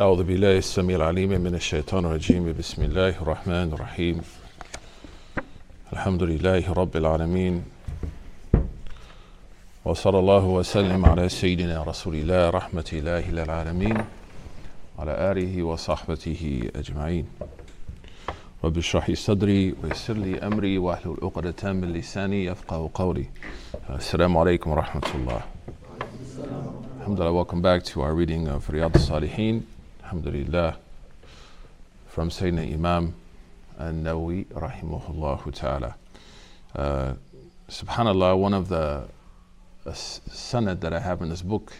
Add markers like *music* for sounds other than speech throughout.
أعوذ بالله السميع العليم من الشيطان الرجيم. بسم الله الرحمن الرحيم. الحمد لله رب العالمين. وصلى الله وسلم على سيدنا رسول الله رحمة الله للعالمين على آله وصحبته أجمعين. رب اشرح لي صدري ويسر لي أمري واحلل عقدة من لساني يفقه قولي. السلام عليكم ورحمة الله. Alhamdulillah, welcome back to our reading of Riyadh al-Salihin. Alhamdulillah, from Sayyidina Imam al-Nawawi rahimahullah ta'ala. Uh, Subhanallah, one of the uh, that I have in this book,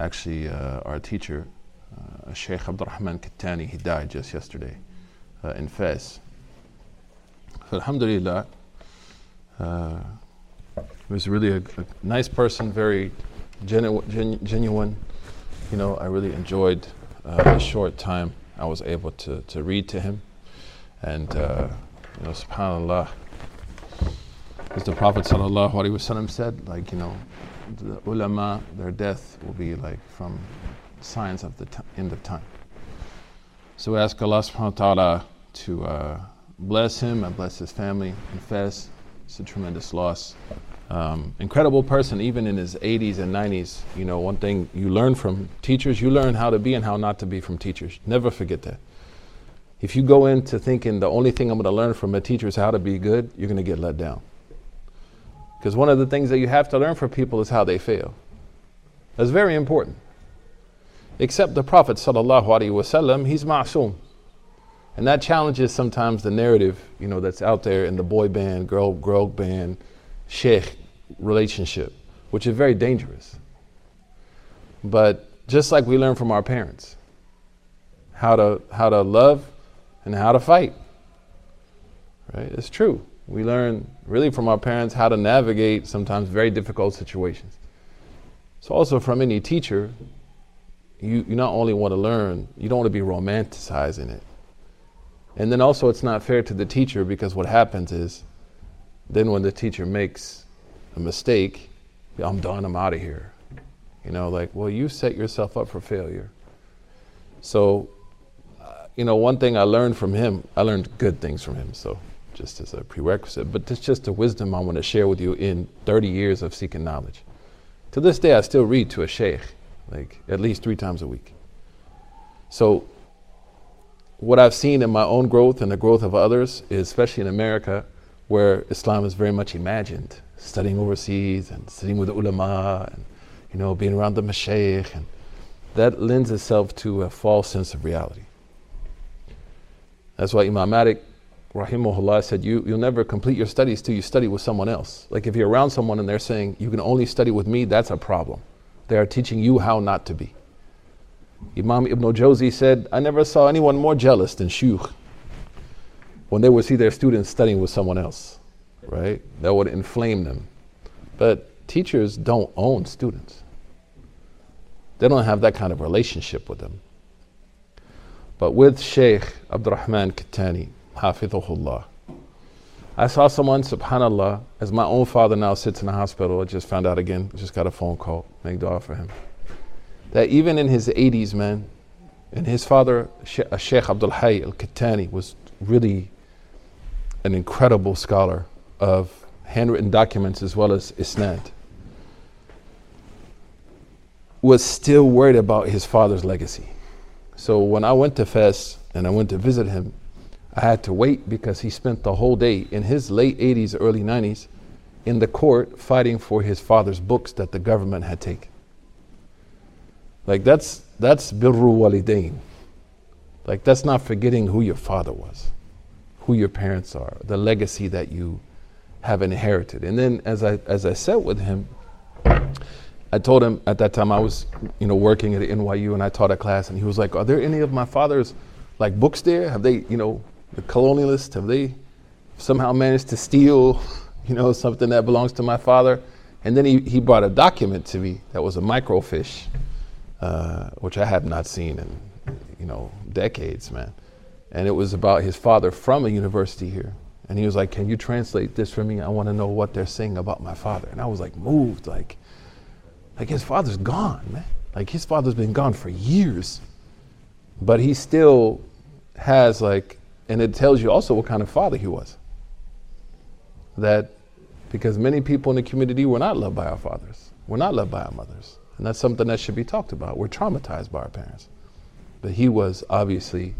actually uh, our teacher, uh, Sheikh Abdurrahman Kattani, he died just yesterday uh, in Fez. So Alhamdulillah, uh, he was really a, a nice person, very genu- gen- genuine. You know, I really enjoyed uh, the short time I was able to, to read to him. And, uh, you know, subhanAllah, as the Prophet wasallam said, like, you know, the ulama, their death will be like from signs of the t- end of time. So we ask Allah subhanahu wa ta'ala to uh, bless him and bless his family Fez. It's a tremendous loss. Um, incredible person, even in his 80s and 90s. You know, one thing you learn from teachers, you learn how to be and how not to be from teachers. Never forget that. If you go into thinking the only thing I'm going to learn from a teacher is how to be good, you're going to get let down. Because one of the things that you have to learn from people is how they fail. That's very important. Except the Prophet sallallahu alaihi wasallam, he's ma'soom. And that challenges sometimes the narrative, you know, that's out there in the boy band, girl, girl band, sheikh relationship, which is very dangerous. But just like we learn from our parents, how to how to love and how to fight. Right? It's true. We learn really from our parents how to navigate sometimes very difficult situations. So also from any teacher, you, you not only want to learn, you don't want to be romanticizing it. And then also it's not fair to the teacher because what happens is then when the teacher makes a mistake, I'm done, I'm out of here. You know, like, well, you set yourself up for failure. So, uh, you know, one thing I learned from him, I learned good things from him, so just as a prerequisite, but it's just a wisdom I want to share with you in 30 years of seeking knowledge. To this day, I still read to a sheikh, like at least three times a week. So, what I've seen in my own growth and the growth of others, especially in America, where Islam is very much imagined, studying overseas and sitting with the ulama and you know being around the mashaykh and that lends itself to a false sense of reality. That's why Imam Malik rahimahullah said you, you'll never complete your studies till you study with someone else. Like if you're around someone and they're saying you can only study with me, that's a problem. They are teaching you how not to be. Imam Ibn Jawzi said, I never saw anyone more jealous than shuyukh when they would see their students studying with someone else, right? That would inflame them. But teachers don't own students. They don't have that kind of relationship with them. But with Sheikh Abdurrahman Kattani, Hafidhullah, I saw someone, subhanAllah, as my own father now sits in the hospital. I just found out again, just got a phone call, make dua for him. That even in his 80s, man, and his father, uh, Sheikh Abdul Hayy al Kattani, was really an incredible scholar of handwritten documents as well as isnad, was still worried about his father's legacy. So when I went to Fez and I went to visit him, I had to wait because he spent the whole day in his late 80s, early 90s in the court fighting for his father's books that the government had taken. Like that's that's birru walidain. Like that's not forgetting who your father was who your parents are, the legacy that you have inherited. And then as I as I sat with him, I told him at that time I was, you know, working at NYU and I taught a class and he was like, Are there any of my father's like books there? Have they, you know, the colonialists, have they somehow managed to steal, *laughs* you know, something that belongs to my father? And then he, he brought a document to me that was a microfiche, uh, which I have not seen in, you know, decades, man and it was about his father from a university here. And he was like, Can you translate this for me? I want to know what they're saying about my father. And I was like, moved, like, like his father's gone, man. Like his father's been gone for years. But he still has like, and it tells you also what kind of father he was. That because many people in the community were not loved by our fathers, we're not loved by our mothers. And that's something that should be talked about. We're traumatized by our parents. But he was obviously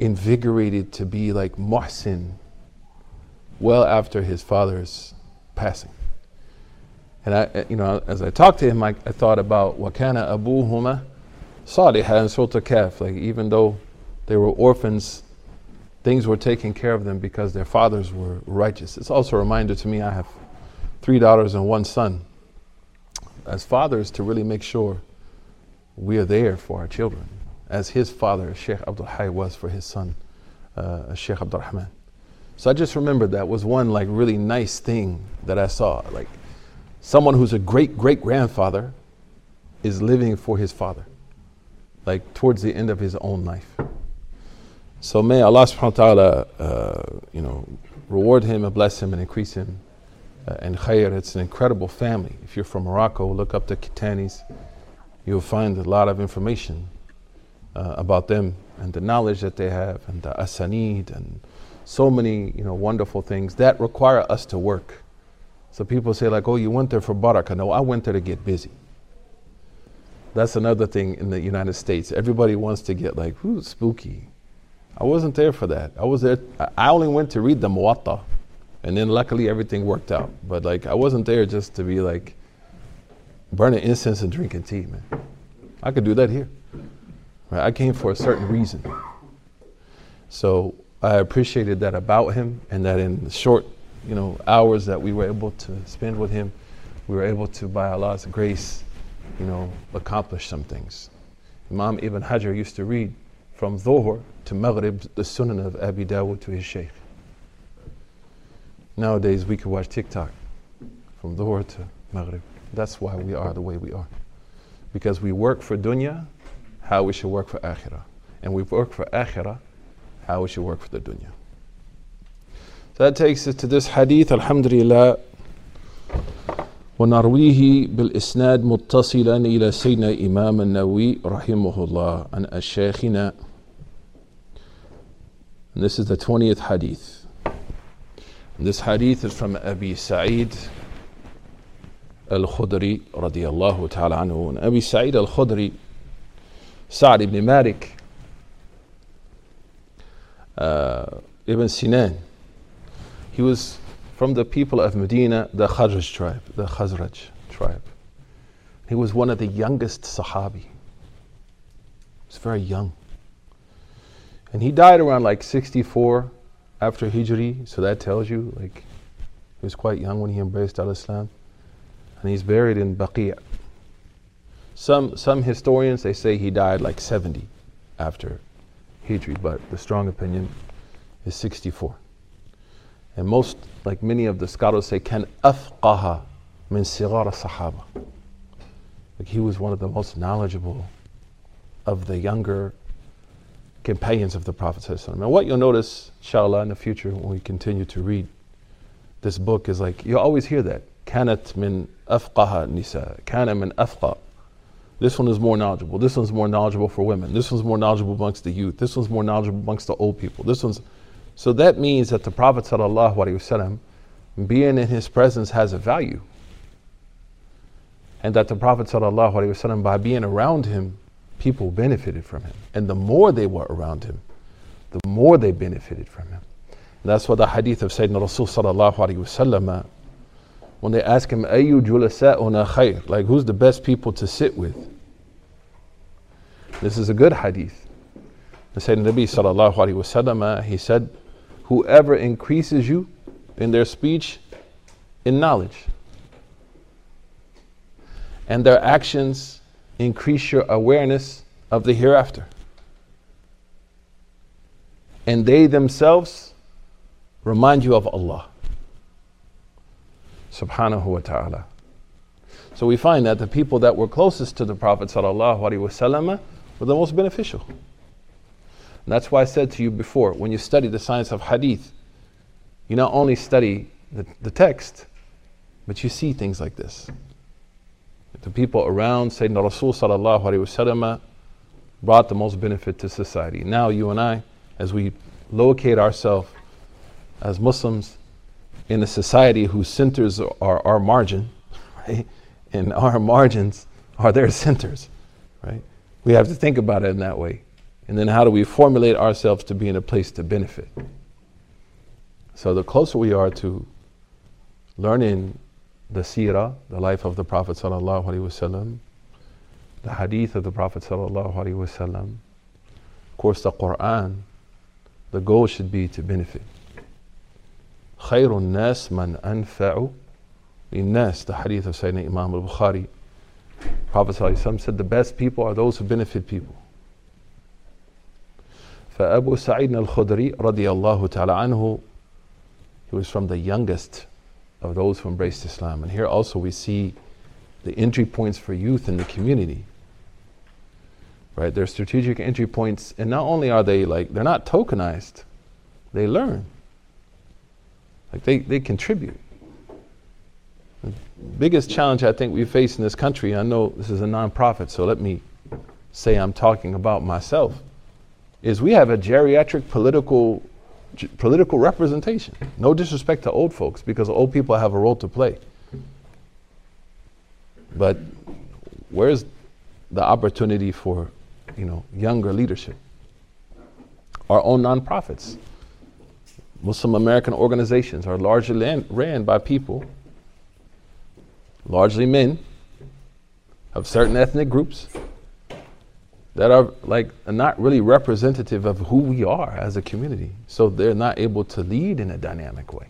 invigorated to be like Muhsin well after his father's passing. And I, you know, as I talked to him, I, I thought about Wakana Abu Huma Saliha and Surah Kahf. Like, even though they were orphans, things were taken care of them because their fathers were righteous. It's also a reminder to me I have three daughters and one son. As fathers, to really make sure we are there for our children, as his father, Sheikh Abdul Hayy, was for his son, uh, Sheikh Abdul Rahman. So I just remembered that was one like really nice thing that I saw. Like someone who's a great great grandfather is living for his father, like towards the end of his own life. So may Allah subhanahu wa ta'ala, uh, you know, reward him and bless him and increase him. Uh, and khair, it's an incredible family. If you're from Morocco, look up the Kitanis. You'll find a lot of information uh, about them and the knowledge that they have and the asanid and so many, you know, wonderful things that require us to work. So people say like, oh, you went there for barakah. No, I went there to get busy. That's another thing in the United States. Everybody wants to get like, ooh, spooky. I wasn't there for that. I was there. I only went to read the Muwatta, and then luckily everything worked out. But like, I wasn't there just to be like burning incense and drinking tea, man. I could do that here. Right? I came for a certain reason. So I appreciated that about him, and that in the short, you know, hours that we were able to spend with him, we were able to, by Allah's grace, you know, accomplish some things. Imam Ibn Hajar used to read from Dhuhr to Maghrib the Sunan of Abi Dawud to his Shaykh. Nowadays we can watch TikTok from Dhuhr to Maghrib. That's why we are the way we are. Because we work for dunya, how we should work for akhirah. And we work for akhirah, how we should work for the dunya. So that takes us to this hadith, alhamdulillah. ونرويه بالإسناد متصلا إلى سيدنا إمام النووي رحمه الله عن الشيخنا and this is the 20th hadith. And this hadith is from Abi Sa'id al-Khudri radiyallahu ta'ala anhu. And Abi Sa'id al-Khudri, Sa'd ibn Malik, uh, Ibn Sinan, he was from the people of Medina, the Khazraj tribe, the Khazraj tribe. He was one of the youngest Sahabi. He was very young. And he died around like 64 after Hijri, so that tells you like he was quite young when he embraced Al Islam. And he's buried in Baqi'. Some, some historians they say he died like 70 after Hijri, but the strong opinion is 64. And most, like many of the scholars say, can afqaha min sigar sahaba. Like he was one of the most knowledgeable of the younger companions of the Prophet. And what you'll notice, inshallah, in the future when we continue to read this book is like, you always hear that. كانت من أفقه nisa. كان من أفقه. this one is more knowledgeable. This one's more knowledgeable for women. This one's more knowledgeable amongst the youth. This one's more knowledgeable amongst the old people. This one's so that means that the Prophet wasallam, being in his presence has a value. And that the Prophet wasallam, by being around him people benefited from him. And the more they were around him, the more they benefited from him. And that's what the hadith of Sayyidina Rasul sallallahu alayhi wasallam, when they ask him, Ayu like who's the best people to sit with? This is a good hadith. The Sayyidina Nabi sallallahu alayhi wasallam, he said, whoever increases you in their speech, in knowledge, and their actions increase your awareness of the hereafter. And they themselves remind you of Allah subhanahu wa ta'ala. So we find that the people that were closest to the Prophet sallallahu alaihi wasallam were the most beneficial. And that's why I said to you before, when you study the science of hadith, you not only study the, the text, but you see things like this the people around Sayyidina Rasul sallallahu alayhi wasallam brought the most benefit to society. Now, you and I, as we locate ourselves as Muslims in a society whose centers are our margin, right? And our margins are their centers, right? We have to think about it in that way. And then how do we formulate ourselves to be in a place to benefit? So the closer we are to learning the seerah, the life of the Prophet sallallahu alaihi wasallam, the hadith of the Prophet sallallahu alaihi wasallam, of course the Quran, the goal should be to benefit. خير الناس من أنفع للناس the hadith of Sayyidina Imam al-Bukhari Prophet ﷺ said the best people are those who benefit people فأبو سعيد الخدري رضي الله تعالى عنه he was from the youngest of those who embraced Islam and here also we see the entry points for youth in the community right they're strategic entry points and not only are they like they're not tokenized they learn like they, they contribute. The biggest challenge I think we face in this country, I know this is a nonprofit, so let me say I'm talking about myself, is we have a geriatric political g- political representation. No disrespect to old folks, because old people have a role to play. But where's the opportunity for, you know, younger leadership? Our own nonprofits. Muslim American organizations are largely ran by people, largely men, of certain ethnic groups that are like not really representative of who we are as a community. So they're not able to lead in a dynamic way.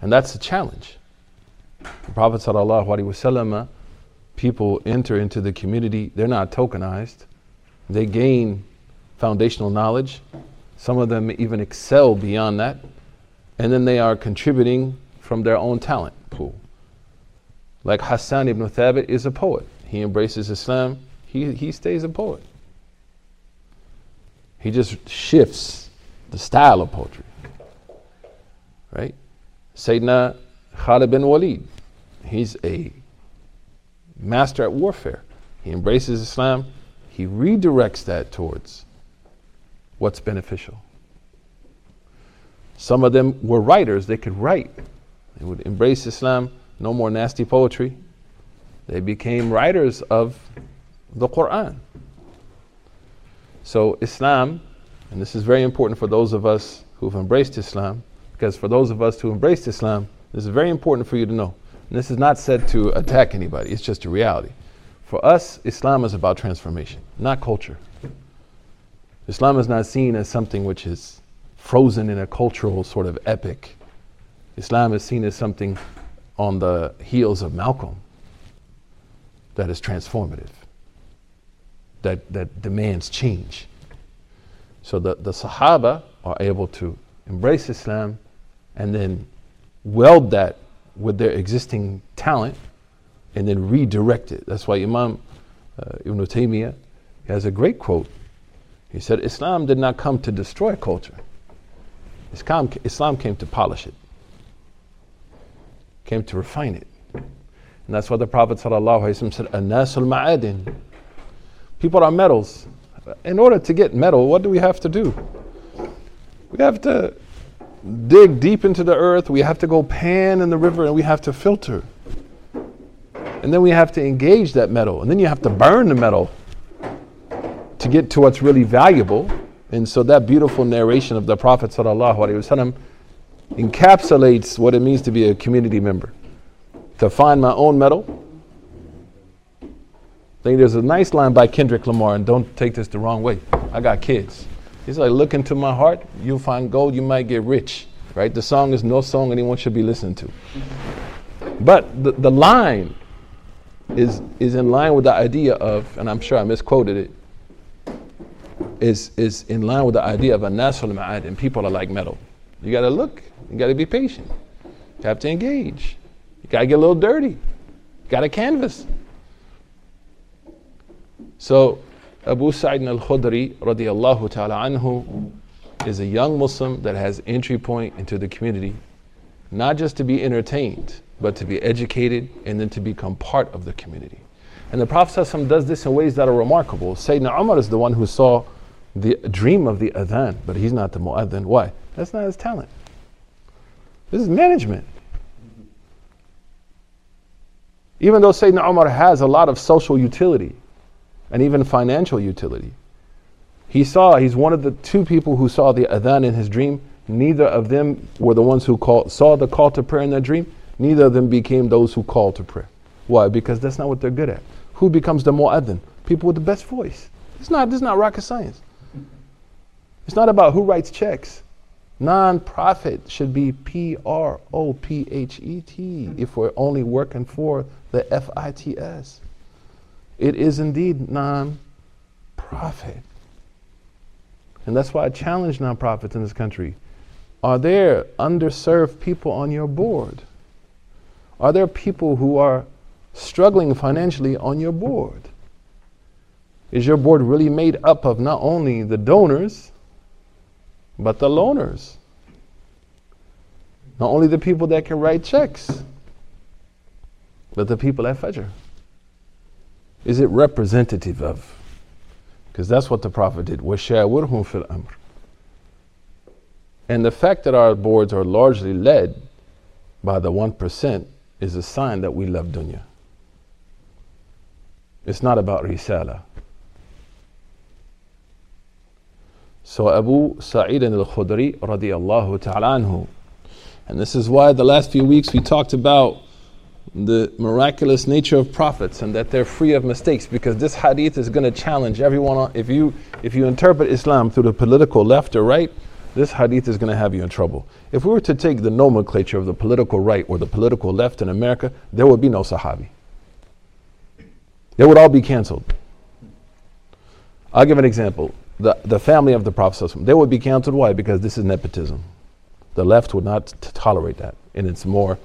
And that's a challenge. The Prophet ﷺ, people enter into the community, they're not tokenized. They gain foundational knowledge, some of them even excel beyond that. And then they are contributing from their own talent pool. Like Hassan ibn Thabit is a poet. He embraces Islam, he, he stays a poet. He just shifts the style of poetry. Right? Sayyidina Khalid bin Walid, he's a master at warfare. He embraces Islam, he redirects that towards what's beneficial. Some of them were writers, they could write. They would embrace Islam, no more nasty poetry. They became writers of the Quran. So, Islam, and this is very important for those of us who've embraced Islam, because for those of us who embraced Islam, this is very important for you to know. And this is not said to attack anybody, it's just a reality. For us, Islam is about transformation, not culture. Islam is not seen as something which is frozen in a cultural sort of epic. Islam is seen as something on the heels of Malcolm that is transformative, that, that demands change. So the, the Sahaba are able to embrace Islam and then weld that with their existing talent and then redirect it. That's why Imam uh, Ibn Taymiyyah has a great quote he said, Islam did not come to destroy culture. Islam, Islam came to polish it, came to refine it. And that's why the Prophet said, Anasul ma'adin. People are metals. In order to get metal, what do we have to do? We have to dig deep into the earth, we have to go pan in the river, and we have to filter. And then we have to engage that metal, and then you have to burn the metal to get to what's really valuable. And so that beautiful narration of the Prophet encapsulates what it means to be a community member. To find my own metal. I think there's a nice line by Kendrick Lamar, and don't take this the wrong way. I got kids. He's like, look into my heart, you'll find gold, you might get rich. Right? The song is no song anyone should be listening to. But the, the line is, is in line with the idea of, and I'm sure I misquoted it, is, is in line with the idea of a nasul ma'ad, and people are like metal. You got to look, you got to be patient, you have to engage, you got to get a little dirty, you got to canvas. So, Abu Sa'id al Khudri radiallahu ta'ala anhu is a young Muslim that has entry point into the community, not just to be entertained, but to be educated and then to become part of the community. And the Prophet does this in ways that are remarkable. Sayyidina Umar is the one who saw the dream of the adhan, but he's not the mu'adhan. Why? That's not his talent. This is management. Even though Sayyidina Umar has a lot of social utility and even financial utility, he saw, he's one of the two people who saw the adhan in his dream. Neither of them were the ones who called, saw the call to prayer in their dream. Neither of them became those who called to prayer. Why? Because that's not what they're good at. Who becomes the mu'adhin? People with the best voice. It's not, this is not rocket science. It's not about who writes checks. Non-profit should be P R O P H E T mm-hmm. if we're only working for the F I T S. It is indeed non-profit. And that's why I challenge nonprofits in this country. Are there underserved people on your board? Are there people who are struggling financially on your board? Is your board really made up of not only the donors, but the loaners? Not only the people that can write checks, but the people at Fajr. Is it representative of? Because that's what the Prophet did. وَشَاوِرْهُمْ فِي الْأَمْرِ And the fact that our boards are largely led by the 1% is a sign that we love dunya. It's not about risala. So Abu Sa'id al-Khudri radiyallahu ta'ala anhu. And this is why the last few weeks we talked about the miraculous nature of prophets and that they're free of mistakes because this hadith is going to challenge everyone if you if you interpret Islam through the political left or right this hadith is going to have you in trouble. If we were to take the nomenclature of the political right or the political left in America, there would be no Sahabi. They would all be canceled. I'll give an example. The, the family of the Prophet, they would be canceled. Why? Because this is nepotism. The left would not t- tolerate that in its more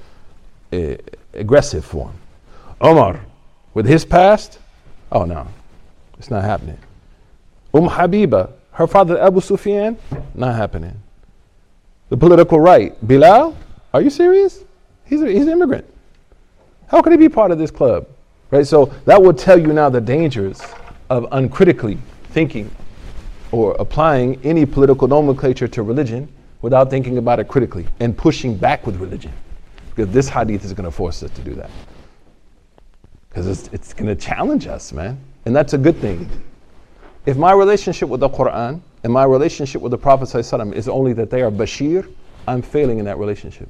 uh, aggressive form. Omar, with his past, oh no, it's not happening. Umm Habiba, her father Abu Sufyan, not happening. The political right, Bilal, are you serious? He's, a, he's an immigrant. How could he be part of this club? Right? So that would tell you now the dangers of uncritically thinking or applying any political nomenclature to religion without thinking about it critically and pushing back with religion. Because this hadith is going to force us to do that. Because it's, it's going to challenge us, man. And that's a good thing. If my relationship with the Quran and my relationship with the Prophet is only that they are Bashir, I'm failing in that relationship.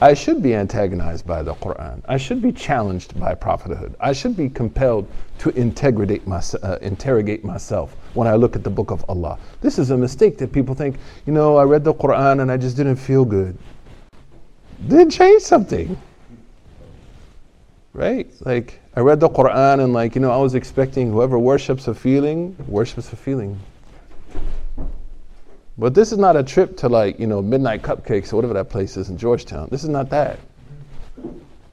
I should be antagonized by the Quran. I should be challenged by prophethood. I should be compelled to integrate my, uh, interrogate myself when I look at the book of Allah. This is a mistake that people think, you know, I read the Quran and I just didn't feel good. Didn't change something. Right? Like, I read the Quran and, like, you know, I was expecting whoever worships a feeling, worships a feeling. But this is not a trip to like, you know, Midnight Cupcakes or whatever that place is in Georgetown. This is not that.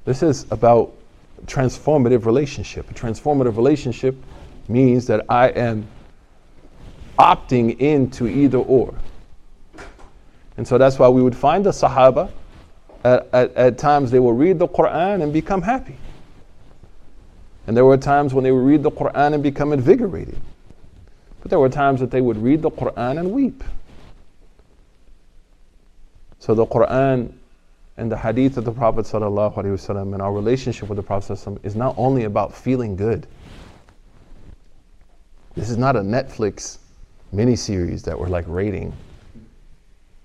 This is about transformative relationship. A transformative relationship means that I am opting into either or. And so that's why we would find the Sahaba, at, at, at times they will read the Quran and become happy. And there were times when they would read the Quran and become invigorated. But there were times that they would read the Quran and weep. So the Quran and the hadith of the Prophet ﷺ and our relationship with the Prophet ﷺ is not only about feeling good. This is not a Netflix miniseries that we're like rating.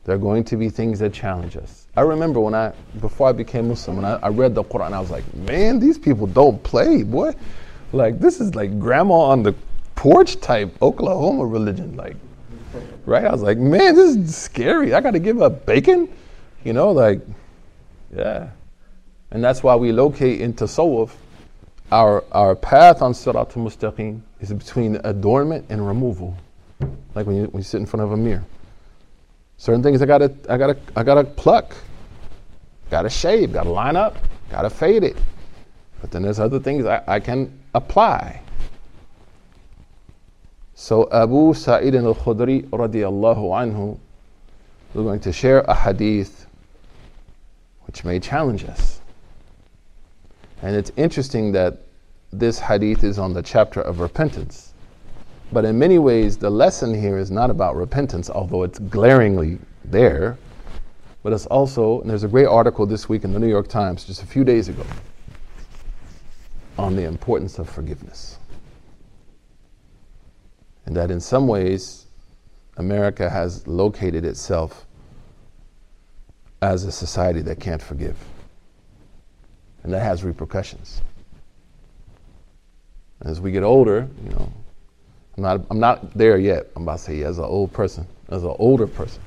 There are going to be things that challenge us. I remember when I, before I became Muslim, when I, I read the Quran, I was like, man, these people don't play, boy. Like, this is like grandma on the porch type Oklahoma religion. Like, right? I was like, man, this is scary. I got to give up bacon, you know, like, yeah. And that's why we locate in Tasawwuf, our, our path on Sirat al-Mustaqim is between adornment and removal. Like when you, when you sit in front of a mirror. Certain things I gotta, I gotta, I gotta pluck, gotta shave, gotta line up, gotta fade it. But then there's other things I, I can apply. So Abu Sa'id al-Khudri radiallahu anhu, we're going to share a hadith which may challenge us. And it's interesting that this hadith is on the chapter of repentance. But in many ways, the lesson here is not about repentance, although it's glaringly there. But it's also, and there's a great article this week in the New York Times just a few days ago on the importance of forgiveness. And that in some ways, America has located itself as a society that can't forgive. And that has repercussions. As we get older, you know, I'm not, I'm not there yet. I'm about to say, as an old person, as an older person,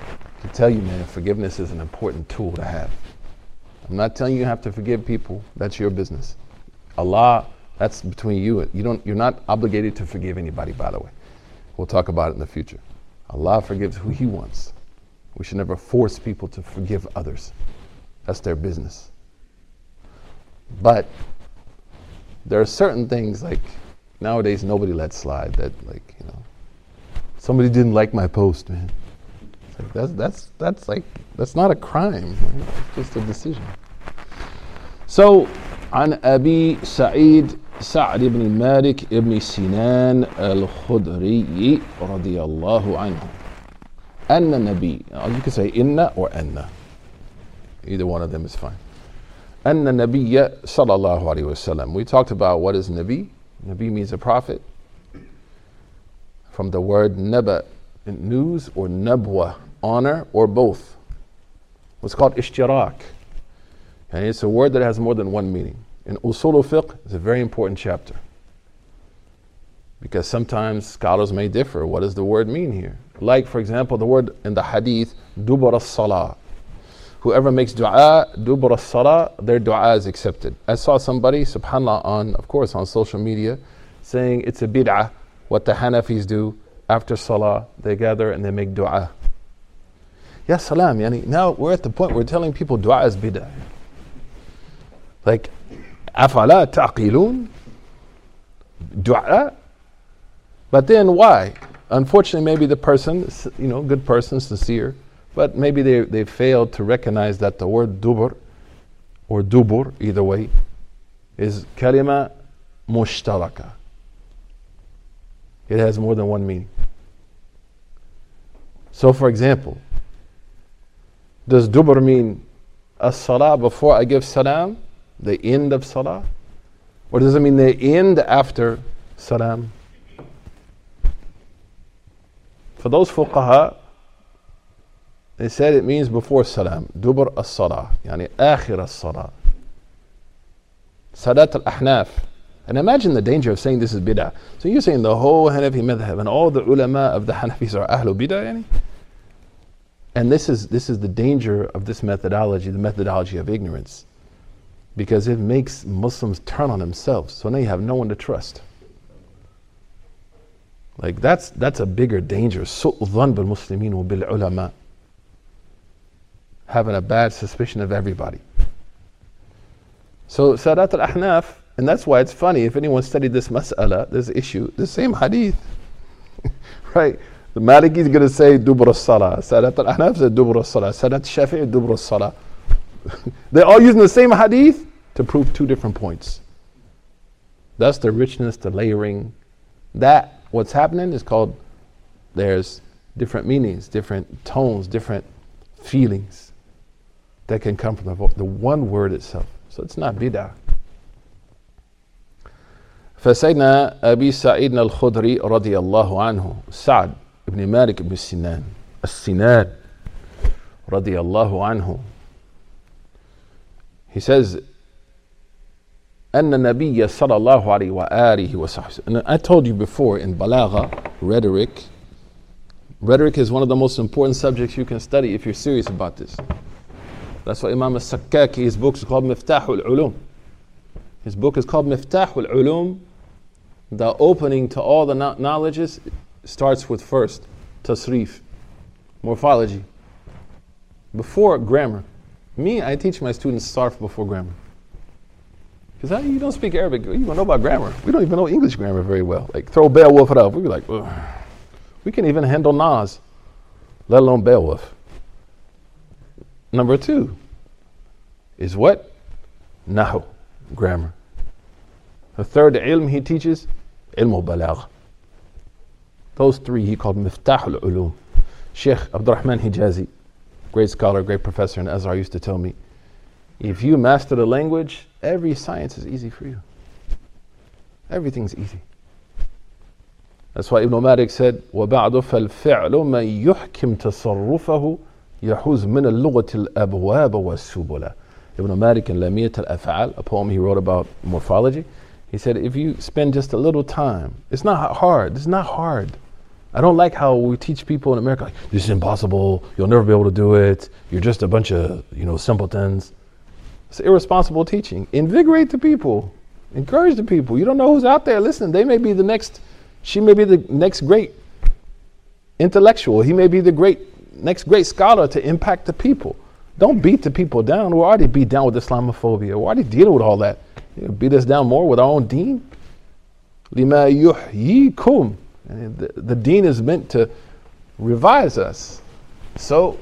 I can tell you, man, forgiveness is an important tool to have. I'm not telling you you have to forgive people. That's your business. Allah, that's between you. And you don't, you're not obligated to forgive anybody, by the way. We'll talk about it in the future. Allah forgives who He wants. We should never force people to forgive others. That's their business. But there are certain things like nowadays nobody lets slide that like, you know, somebody didn't like my post, man. Like that's that's that's like that's not a crime. Right? It's just a decision. So عن أبي سعيد سعد بن مالك بن سنان الخدري رضي الله عنه أن النبي you can say إن or أن either one of them is fine أن النبي صلى الله عليه وسلم we talked about what is Nabi Nabi means a prophet. From the word naba news or nabwa honor or both. What's called ishtirak. And it's a word that has more than one meaning. In usul fiqh it's a very important chapter. Because sometimes scholars may differ. What does the word mean here? Like, for example, the word in the hadith, dubar as-salah. Whoever makes dua, dubar as-salah, their dua is accepted. I saw somebody, subhanAllah, on, of course, on social media, saying it's a bid'ah, what the Hanafis do after salah, they gather and they make dua. Ya salam, yani, now we're at the point we're telling people dua is bid'ah. Like, afala taqilun? Dua? But then why? unfortunately, maybe the person, you know, good person, sincere, but maybe they, they failed to recognize that the word dubur or dubur, either way, is kalima mushtaraka. It has more than one meaning. So, for example, does dubur mean as salah before I give salam, the end of salah? Or does it mean the end after salam? For those fuqaha, they said it means before salam, dubur as-salah, yani akhir as-salah. Sadat al-ahnaf. And imagine the danger of saying this is bid'ah. So you're saying the whole Hanafi madhab and all the ulama of the Hanafis are ahlu bid'ah, yani? And this is, this is the danger of this methodology, the methodology of ignorance. Because it makes Muslims turn on themselves. So now you have no one to trust. Like that's that's a bigger danger. Muslimin bil ulama. Having a bad suspicion of everybody. So Sadat al Ahnaf, and that's why it's funny, if anyone studied this mas'ala, this issue, the same hadith. *laughs* right? The Maliki is going to say dubra salah. Sadat al Ahnaf said dubra salah. Sadat Shafi'i dubra salah. *laughs* They're all using the same hadith to prove two different points. That's the richness, the layering. That what's happening is called there's different meanings, different tones, different feelings that can come from the, the one word itself. So it's not bid'ah. فسيدنا أبي سعيد الخدري رضي الله عنه سعد بن مالك بن سنان السنان رضي الله عنه He says أن النبي صلى الله عليه وآله وصحبه and I told you before in balagha rhetoric rhetoric is one of the most important subjects you can study if you're serious about this that's why Imam al-Sakkaki his book is called Miftah al-Ulum his book is called Miftah al-Ulum the opening to all the knowledges starts with first tasrif morphology before grammar me I teach my students sarf before grammar because you don't speak Arabic, you don't know about grammar. We don't even know English grammar very well. Like throw Beowulf it up, we'd be like, Ugh. we can even handle Nas, let alone Beowulf. Number two is what? Nahu, grammar. The third ilm he teaches, ilm balagh. Those three he called miftah al-ulum. Sheikh Abdurrahman Hijazi, great scholar, great professor in Azhar used to tell me, if you master the language, every science is easy for you. Everything's easy. That's why Ibn Malik said, وَبَعْدُ فَالْفِعْلُ مَنْ يُحْكِمْ تَصَرُّفَهُ يَحُوز مِنَ اللُّغَةِ الْأَبْوَابَ وَالسُّبُلَ Ibn Malik in Lamiyat al-Af'al, a poem he wrote about morphology, he said, if you spend just a little time, it's not hard. It's not hard. I don't like how we teach people in America, like, this is impossible. You'll never be able to do it. You're just a bunch of, you know, simpletons. It's irresponsible teaching. Invigorate the people. Encourage the people. You don't know who's out there. Listen, they may be the next she may be the next great intellectual. He may be the great next great scholar to impact the people. Don't beat the people down. We're already beat down with Islamophobia. We're already dealing with all that. You know, beat us down more with our own deen. Lima yuhyikum. The, the deen is meant to revise us. So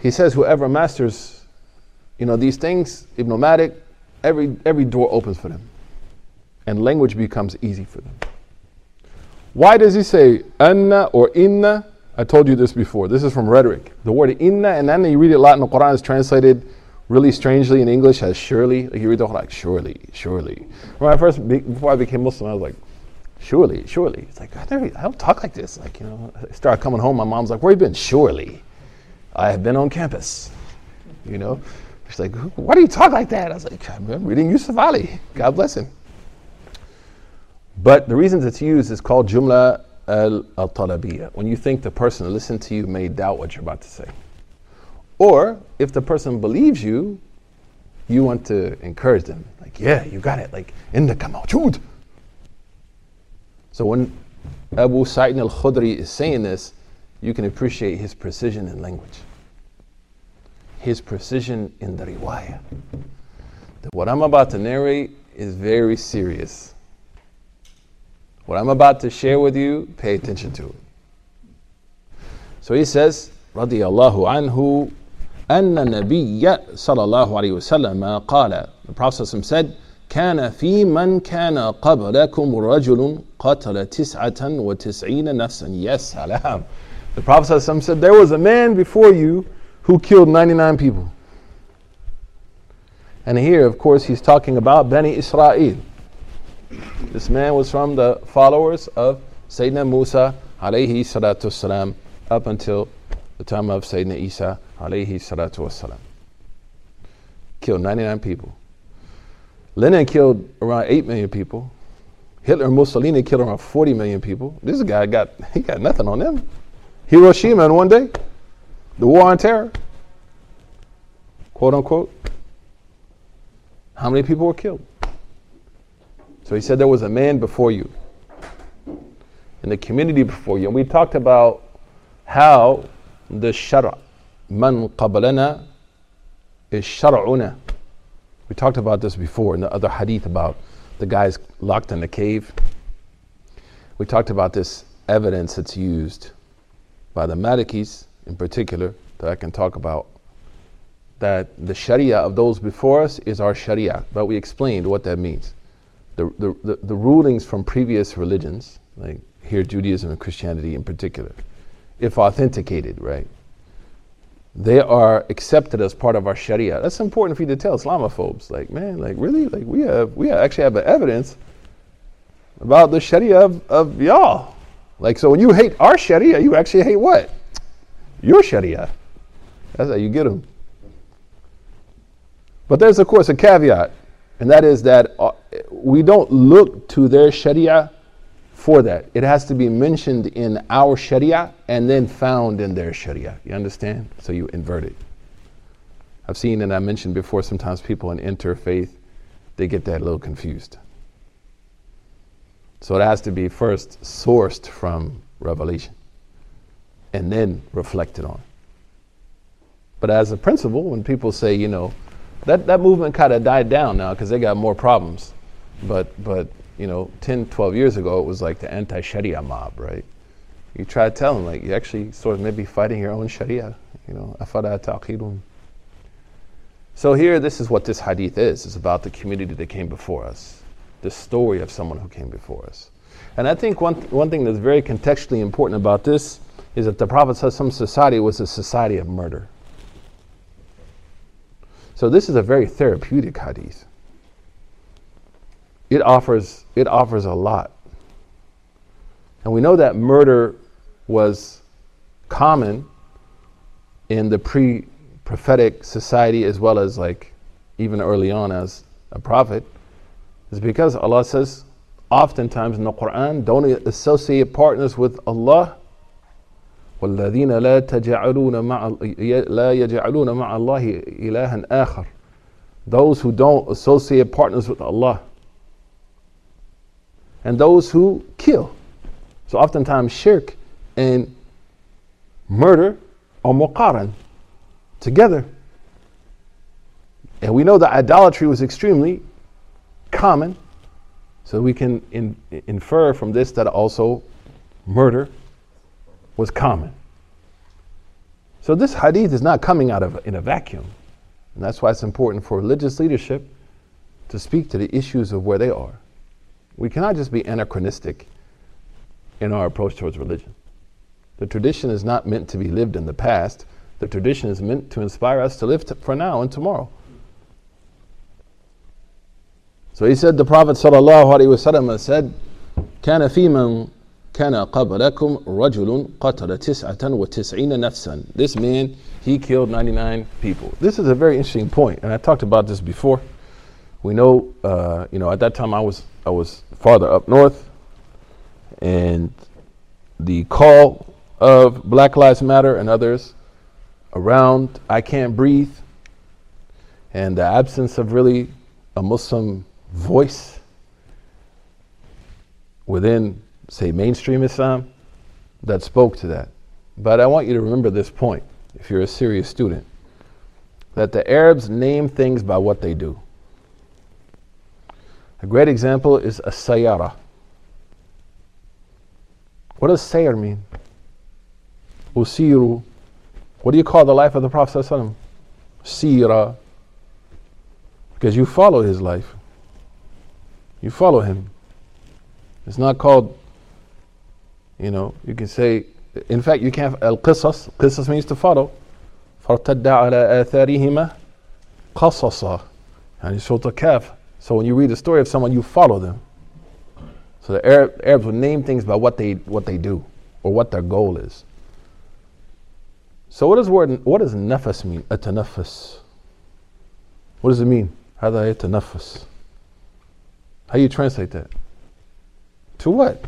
he says, whoever masters, you know, these things, Ibn Malik, every every door opens for them and language becomes easy for them. Why does he say anna or inna? I told you this before. This is from rhetoric. The word inna and anna, you read it a lot in the Quran, is translated really strangely in English as surely. Like you read the whole like surely, surely. When I first, before I became Muslim, I was like, surely, surely. It's like, I, never, I don't talk like this. Like, you know, I started coming home, my mom's like, where have you been? Surely. I have been on campus. You know? She's like, why do you talk like that? I was like, I'm reading Yusuf Ali. God bless him. But the reasons it's used is called jumla al talabiyya. When you think the person listening to you may doubt what you're about to say. Or if the person believes you, you want to encourage them. Like, yeah, you got it. Like, innaka mawjood. So when Abu Sa'id al-Khudri is saying this, you can appreciate his precision in language. His precision in the riwayah. What I'm about to narrate is very serious. What I'm about to share with you, pay attention to it. So he says, رضي الله عنه أن النبي صلى الله عليه وسلم قال The Prophet said كان في من كان قبلكم رجل قتل تسعة وتسعين نفسا Yes, salam. The Prophet said there was a man before you who killed 99 people. And here, of course, he's talking about Bani Israel. This man was from the followers of Sayyidina Musa alayhi salatu salam up until the time of Sayyidina Isa alayhi salatu wasalam. Killed 99 people. Lenin killed around 8 million people. Hitler and Mussolini killed around 40 million people. This guy got *laughs* he got nothing on them. Hiroshima in one day. The war on terror. Quote unquote. How many people were killed? So he said there was a man before you, in the community before you. And we talked about how the shara, man qabalana is shara'una. We talked about this before in the other hadith about the guys locked in the cave. We talked about this evidence that's used by the Malikis in particular that I can talk about. That the Sharia of those before us is our Sharia, but we explained what that means the, the, the, rulings from previous religions, like here Judaism and Christianity in particular, if authenticated, right, they are accepted as part of our Sharia. That's important for you to tell Islamophobes. Like, man, like really, like we have we actually have evidence about the Sharia of, of y'all. Like, so when you hate our Sharia, you actually hate what? Your Sharia. That's how you get them. But there's of course a caveat and that is that uh, we don't look to their Sharia for that. It has to be mentioned in our Sharia and then found in their Sharia. You understand? So you invert it. I've seen, and I mentioned before, sometimes people in interfaith, they get that a little confused. So it has to be first sourced from revelation and then reflected on. But as a principle, when people say, you know, that, that movement kind of died down now because they got more problems. But, but, you know, 10, 12 years ago, it was like the anti Sharia mob, right? You try to tell them, like, you actually sort of maybe fighting your own Sharia, you know, afada ta'qidun. So here, this is what this hadith is. It's about the community that came before us, the story of someone who came before us. And I think one, one thing that's very contextually important about this is that the Prophet says some society was a society of murder. So this is a very therapeutic hadith It offers, it offers a lot. And we know that murder was common in the pre prophetic society as well as like even early on as a prophet is because Allah says oftentimes in the Quran don't associate partners with Allah والذين لا تجعلون مع لا يجعلون مع الله إلها آخر those who don't associate partners with Allah and those who kill so oftentimes shirk and murder are muqaran together and we know that idolatry was extremely common so we can in, infer from this that also murder was common. So this hadith is not coming out of in a vacuum. And that's why it's important for religious leadership to speak to the issues of where they are. We cannot just be anachronistic in our approach towards religion. The tradition is not meant to be lived in the past. The tradition is meant to inspire us to live t- for now and tomorrow. So he said, the Prophet sallallahu alaihi wasallam said, كان في من كان قبلكم رجل قتل تسعة وتسعين نفسا. This man, he killed 99 people. This is a very interesting point, and I talked about this before. We know, uh, you know, at that time I was I was farther up north, and the call of Black Lives Matter and others around I can't breathe, and the absence of really a Muslim voice within say, mainstream Islam that spoke to that. But I want you to remember this point, if you're a serious student, that the Arabs name things by what they do. A great example is a sayara. What does sayr mean? Usiru. What do you call the life of the Prophet? Sira. Because you follow his life. You follow him. It's not called you know, you can say, in fact, you can't, al-qisas, qisas means to follow. فَارْتَدَّ عَلَى آثَارِهِمَا قَصَصًا and Surah Kaf. So when you read the story of someone, you follow them. So the Arab, Arabs would name things by what they, what they do or what their goal is. So what does word what does nafas mean? Atanafas. What does it mean? هذا يتنفس. How do you translate that? To what?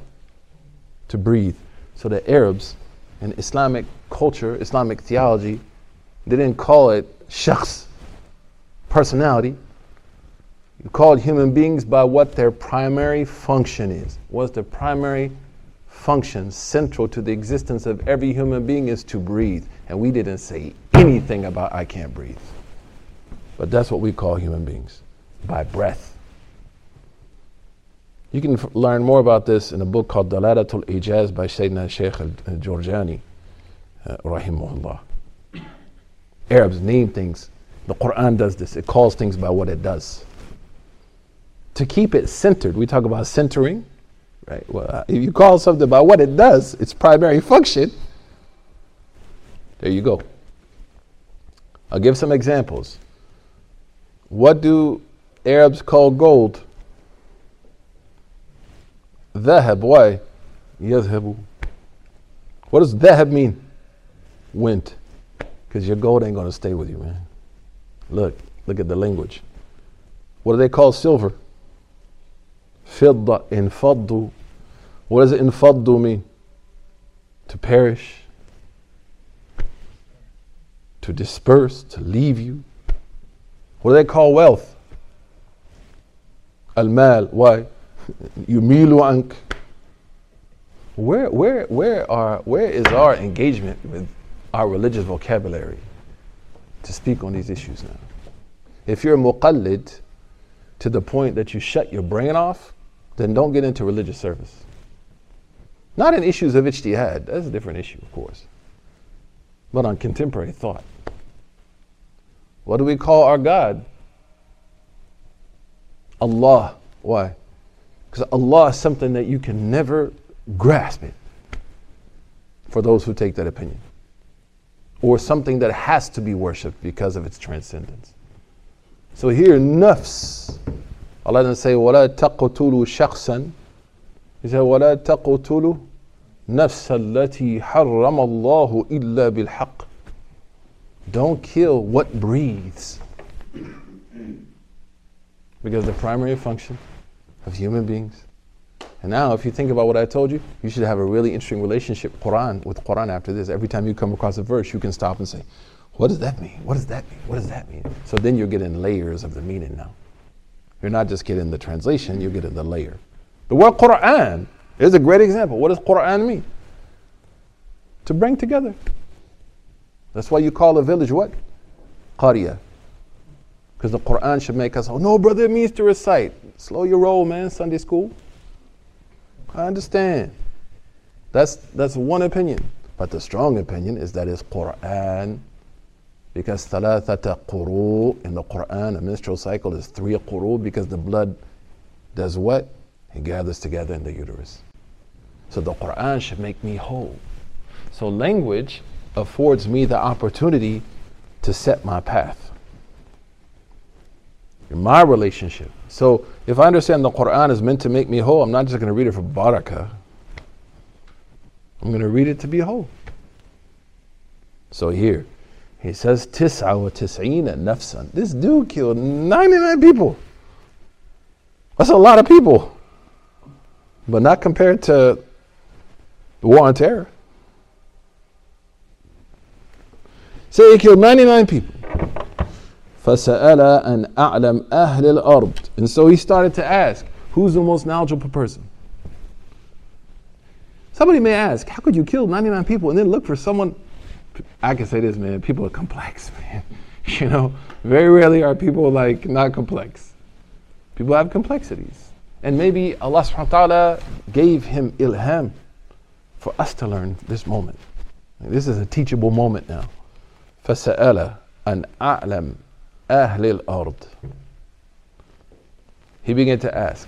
to breathe. So the Arabs in Islamic culture, Islamic theology, they didn't call it shakhs, personality. You called human beings by what their primary function is. What's the primary function central to the existence of every human being is to breathe. And we didn't say anything about I can't breathe. But that's what we call human beings by breath. You can f- learn more about this in a book called Dalalatul Ijaz by Sayyidina Sheikh al-Jurjani, uh, rahimahullah. Arabs name things. The Quran does this. It calls things by what it does to keep it centered. We talk about centering, right? Well, uh, if you call something about what it does, its primary function, there you go. I'll give some examples. What do Arabs call gold? Dhahab. Why? Yadhabu. What does dhahab mean? Went. Because your gold ain't going to stay with you, man. Look, look at the language. What do they call silver? فضة انفضوا what does انفضوا mean to perish to disperse to leave you what do they call wealth المال why *laughs* yumilu ank. Where, where, where, are, where is our engagement with our religious vocabulary to speak on these issues now? If you're muqallid to the point that you shut your brain off, then don't get into religious service. Not in issues of ijtihad, that's a different issue, of course, but on contemporary thought. What do we call our God? Allah. Why? Because Allah is something that you can never grasp it for those who take that opinion. Or something that has to be worshipped because of its transcendence. So here, nafs. Allah doesn't say, وَلَا تَقْتُلُوا شَخْصًا. He said, وَلَا تَقْتُلُوا نَفْسَ الَّتِي حَرَّمَ اللَّهُ إِلَّا بِالْحَقِّ Don't kill what breathes. Because the primary function of human beings. And now, if you think about what I told you, you should have a really interesting relationship Quran with Quran after this. Every time you come across a verse, you can stop and say, What does that mean? What does that mean? What does that mean? So then you're getting layers of the meaning now. You're not just getting the translation, you're getting the layer. The word Quran is a great example. What does Quran mean? To bring together. That's why you call a village what? Qariya. Because the Quran should make us, oh no, brother, it means to recite. Slow your roll, man, Sunday school. I understand. That's, that's one opinion. But the strong opinion is that it's Quran. Because thalathata quru in the Quran, a menstrual cycle is three quru because the blood does what? It gathers together in the uterus. So the Quran should make me whole. So language affords me the opportunity to set my path. In my relationship. So if I understand the Quran is meant to make me whole, I'm not just going to read it for barakah. I'm going to read it to be whole. So here, he says, Tis'a wa tis'ina nafsan. This dude killed 99 people. That's a lot of people. But not compared to the war on terror. Say so he killed 99 people. فسأل أن أعلم أهل الأرض. And so he started to ask, who's the most knowledgeable person? Somebody may ask, how could you kill 99 people and then look for someone? I can say this, man, people are complex, *laughs* man. You know, very rarely are people like not complex. People have complexities. And maybe Allah subhanahu wa ta'ala gave him ilham for us to learn this moment. This is a teachable moment now. فسأل أن أعلم أهل الأرض He began to ask,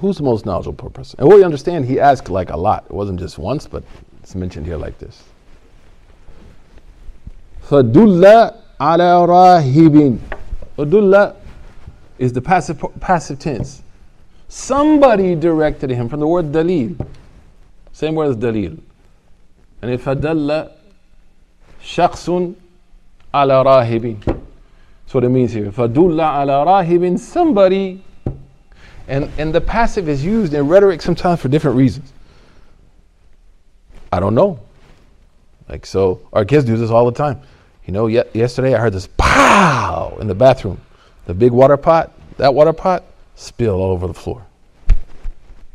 who's the most knowledgeable person? And what you understand, he asked like a lot. It wasn't just once, but it's mentioned here like this. فدل على راهب فدل is the passive, passive tense. Somebody directed him from the word dalil. Same word as dalil. And if فدل شخص على راهب. That's what it means here. فدل على راهب somebody. And, and the passive is used in rhetoric sometimes for different reasons. I don't know. Like, so our kids do this all the time. You know, ye- yesterday I heard this pow in the bathroom. The big water pot, that water pot, spilled all over the floor.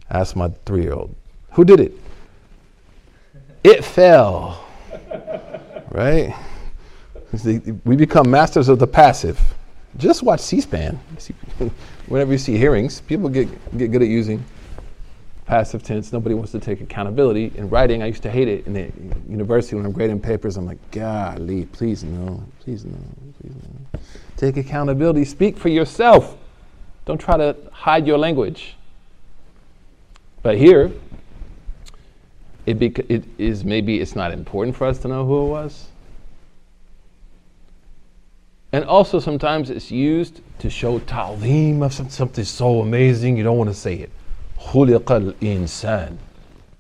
I asked my three year old, who did it? It fell. *laughs* right? We become masters of the passive. Just watch C SPAN. *laughs* Whenever you see hearings, people get, get good at using passive tense. Nobody wants to take accountability. In writing, I used to hate it in the university when I'm grading papers. I'm like, golly, please no, please no, please no. Take accountability. Speak for yourself. Don't try to hide your language. But here, it, it is maybe it's not important for us to know who it was. And also sometimes it's used to show ta'zeem of something so amazing you don't want to say it. خُلِقَ الْإِنسان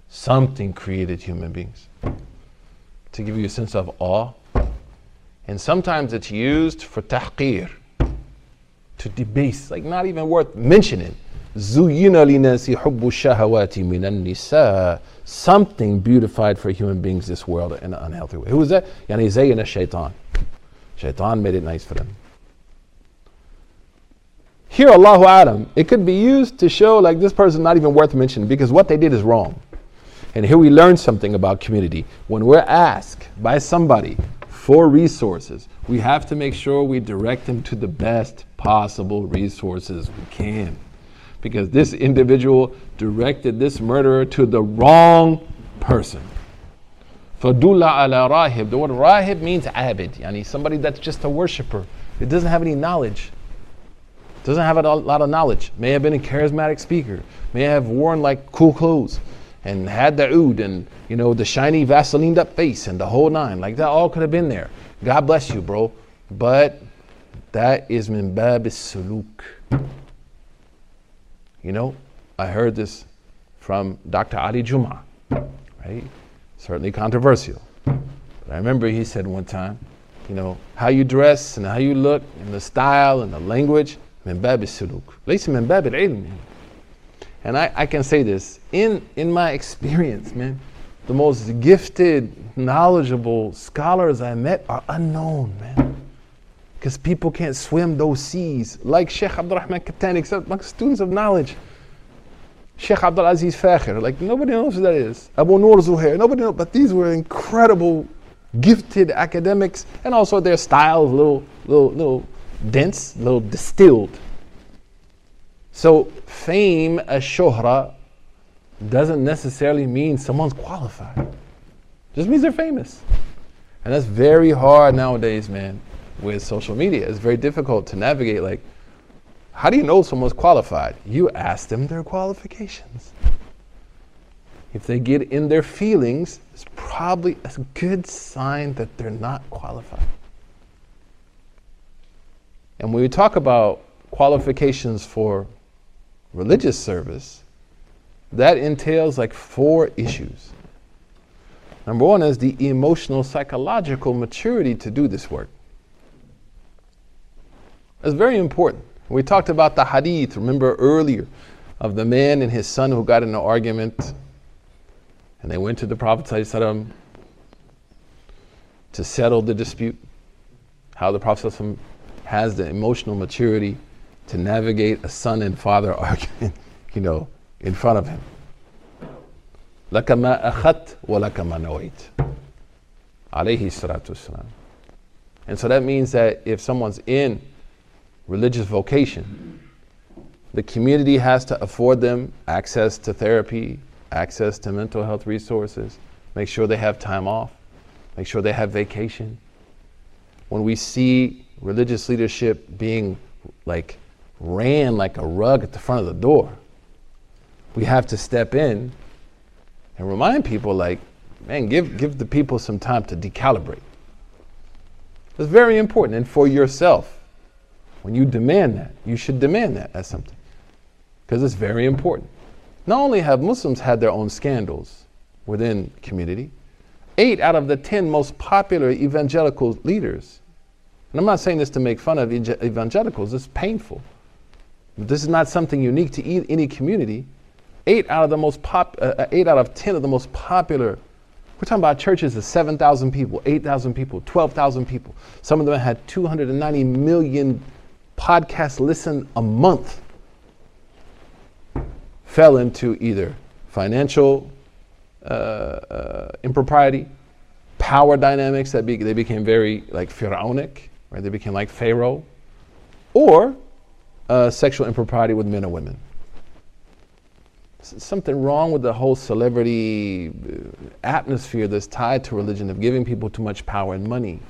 Something created human beings. To give you a sense of awe. And sometimes it's used for tahqir, to debase, like not even worth mentioning. زُيِّنَ لِنَاسِ حُبُّ الشَّهَوَاتِ مِنَ النِّسَاءِ Something beautified for human beings this world in an unhealthy way. Who is that? Yani Zayn shaitan. Shaitan made it nice for them. Here, Allahu A'lam, it could be used to show like this person not even worth mentioning because what they did is wrong. And here we learn something about community. When we're asked by somebody for resources, we have to make sure we direct them to the best possible resources we can. Because this individual directed this murderer to the wrong person. Fadulla ala rahib. The word rahib means abid, yani somebody that's just a worshiper. It doesn't have any knowledge. Doesn't have a lot of knowledge. May have been a charismatic speaker. May have worn like cool clothes and had the oud and you know the shiny Vaseline up face and the whole nine. Like that all could have been there. God bless you, bro. But that is min suluk. You know, I heard this from Dr. Ali Juma, right? Certainly controversial. But I remember he said one time, you know, how you dress and how you look and the style and the language, min bab suluk. ليس من باب العلم. And I, I can say this in, in my experience, man, the most gifted, knowledgeable scholars I met are unknown, man. Because people can't swim those seas. Like Sheikh Abdurrahman Kattani, except like students of knowledge. Sheikh Abdul Aziz Fakhir, like nobody knows who that is. Abu Nur Zuhair, nobody knows, but these were incredible, gifted academics, and also their styles, little, little, little dense, little distilled. So fame as shuhra doesn't necessarily mean someone's qualified. Just means they're famous. And that's very hard nowadays, man, with social media. It's very difficult to navigate like how do you know someone's qualified? You ask them their qualifications. If they get in their feelings, it's probably a good sign that they're not qualified. And when we talk about qualifications for religious service, that entails like four issues. Number one is the emotional, psychological maturity to do this work. That's very important. We talked about the hadith, remember earlier, of the man and his son who got in an argument, and they went to the Prophet ﷺ to settle the dispute. How the Prophet ﷺ has the emotional maturity to navigate a son and father argument, *laughs* you know, in front of him. لك ما أخذت ولك ما نويت. عليه الصلاة والسلام. And so that means that if someone's in religious vocation, the community has to afford them access to therapy, access to mental health resources, make sure they have time off, make sure they have vacation. When we see religious leadership being like ran like a rug at the front of the door. We have to step in and remind people like, man, give, give the people some time to decalibrate. It's very important. And for yourself, when you demand that, you should demand that as something. Because it's very important. Not only have Muslims had their own scandals within community, eight out of the ten most popular evangelical leaders, and I'm not saying this to make fun of evangelicals, it's painful. This is not something unique to any community. Eight out of the most pop, uh, uh, eight out of ten of the most popular. We're talking about churches of 7,000 people, 8,000 people, 12,000 people. Some of them had 290 million podcasts listened a month. Fell into either financial uh, uh, impropriety, power dynamics that be, they became very like pharaonic, right? They became like Pharaoh, or uh, sexual impropriety with men or women. something wrong with the whole celebrity uh, atmosphere that's tied to religion of giving people too much power and money.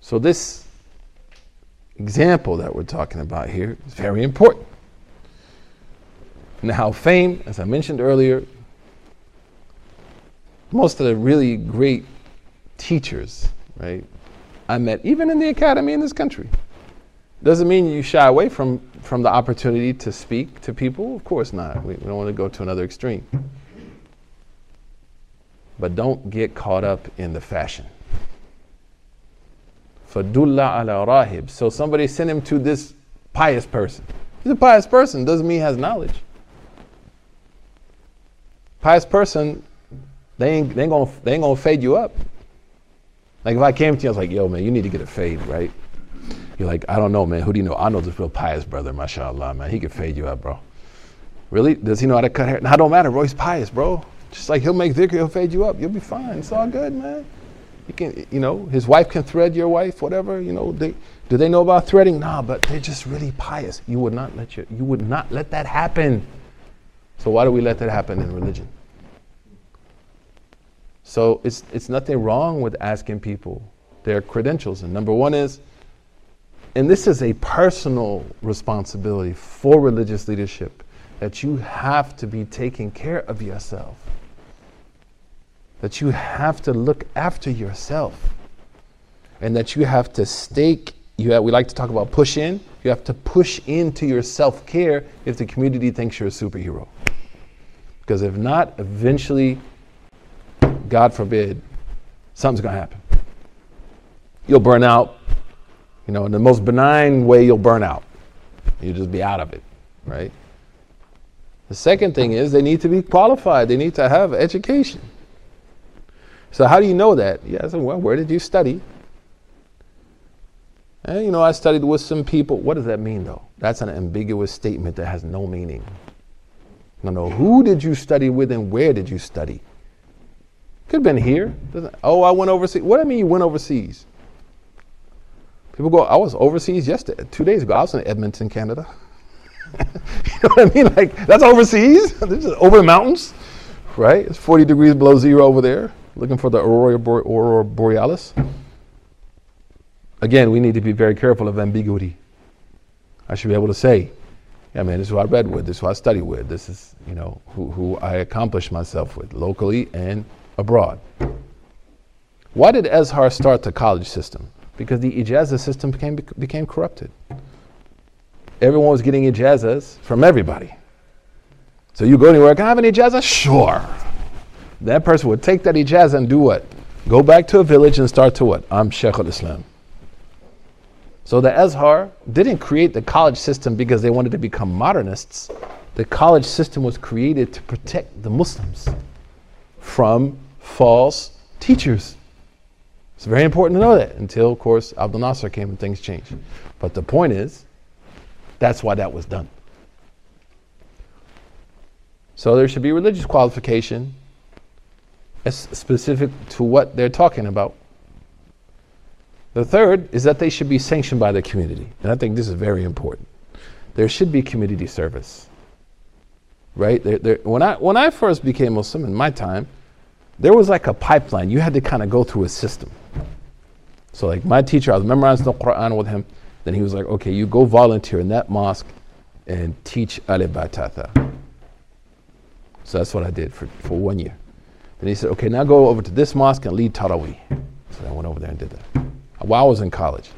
So, this example that we're talking about here is very important. Now, fame, as I mentioned earlier, most of the really great teachers, right, I met, even in the academy in this country. Doesn't mean you shy away from, from the opportunity to speak to people. Of course not. We, we don't want to go to another extreme. But don't get caught up in the fashion. Fadulla ala rahib. So somebody sent him to this pious person. He's a pious person, doesn't mean he has knowledge. Pious person, they ain't, they ain't, gonna, they ain't gonna fade you up. Like if I came to you, I was like, yo, man, you need to get a fade, right? You're like, I don't know, man. Who do you know? I know this real pious brother, mashallah, man. He can fade you up, bro. Really? Does he know how to cut hair? No, don't matter, bro. He's pious, bro. Just like he'll make dhikr, he'll fade you up. You'll be fine. It's all good, man. You can, you know, his wife can thread your wife, whatever. You know, they, do they know about threading? Nah, but they're just really pious. You would not let your, you would not let that happen. So why do we let that happen in religion? So it's, it's nothing wrong with asking people their credentials. And number one is, and this is a personal responsibility for religious leadership, that you have to be taking care of yourself. That you have to look after yourself. And that you have to stake, you have, we like to talk about push in, you have to push into your self care if the community thinks you're a superhero. Because if not, eventually, God forbid, something's going to happen. You'll burn out. You know, in the most benign way, you'll burn out. You'll just be out of it, right? The second thing is they need to be qualified. They need to have education. So how do you know that? Yeah, so well, where did you study? And, you know, I studied with some people. What does that mean, though? That's an ambiguous statement that has no meaning. No, no. Who did you study with and where did you study? Could have been here. Oh, I went overseas. What do I mean you went overseas? People go, I was overseas yesterday, two days ago. I was in Edmonton, Canada. *laughs* you know what I mean? Like, that's overseas. *laughs* this is over the mountains, right? It's 40 degrees below zero over there, looking for the aurora, aurora borealis. Again, we need to be very careful of ambiguity. I should be able to say, yeah, man, this is who I read with, this is who I study with, this is, you know, who, who I accomplish myself with, locally and abroad. Why did Azhar start the college system? Because the ijazah system became, became corrupted. Everyone was getting ijazahs from everybody. So you go anywhere, can I have an ijazah? Sure. That person would take that ijazah and do what? Go back to a village and start to what? I'm Sheikh al-Islam. So the Azhar didn't create the college system because they wanted to become modernists. The college system was created to protect the Muslims from false teachers. It's very important to know that until, of course, Abdul Nasser came and things changed. But the point is, that's why that was done. So there should be religious qualification specific to what they're talking about. The third is that they should be sanctioned by the community. And I think this is very important. There should be community service. Right? There, there, when, I, when I first became Muslim in my time, there was like a pipeline. You had to kind of go through a system. So, like my teacher, I was memorizing the Quran with him. Then he was like, okay, you go volunteer in that mosque and teach Alif Ba Ta. So that's what I did for, for one year. Then he said, okay, now go over to this mosque and lead Taraweeh. So I went over there and did that while I was in college.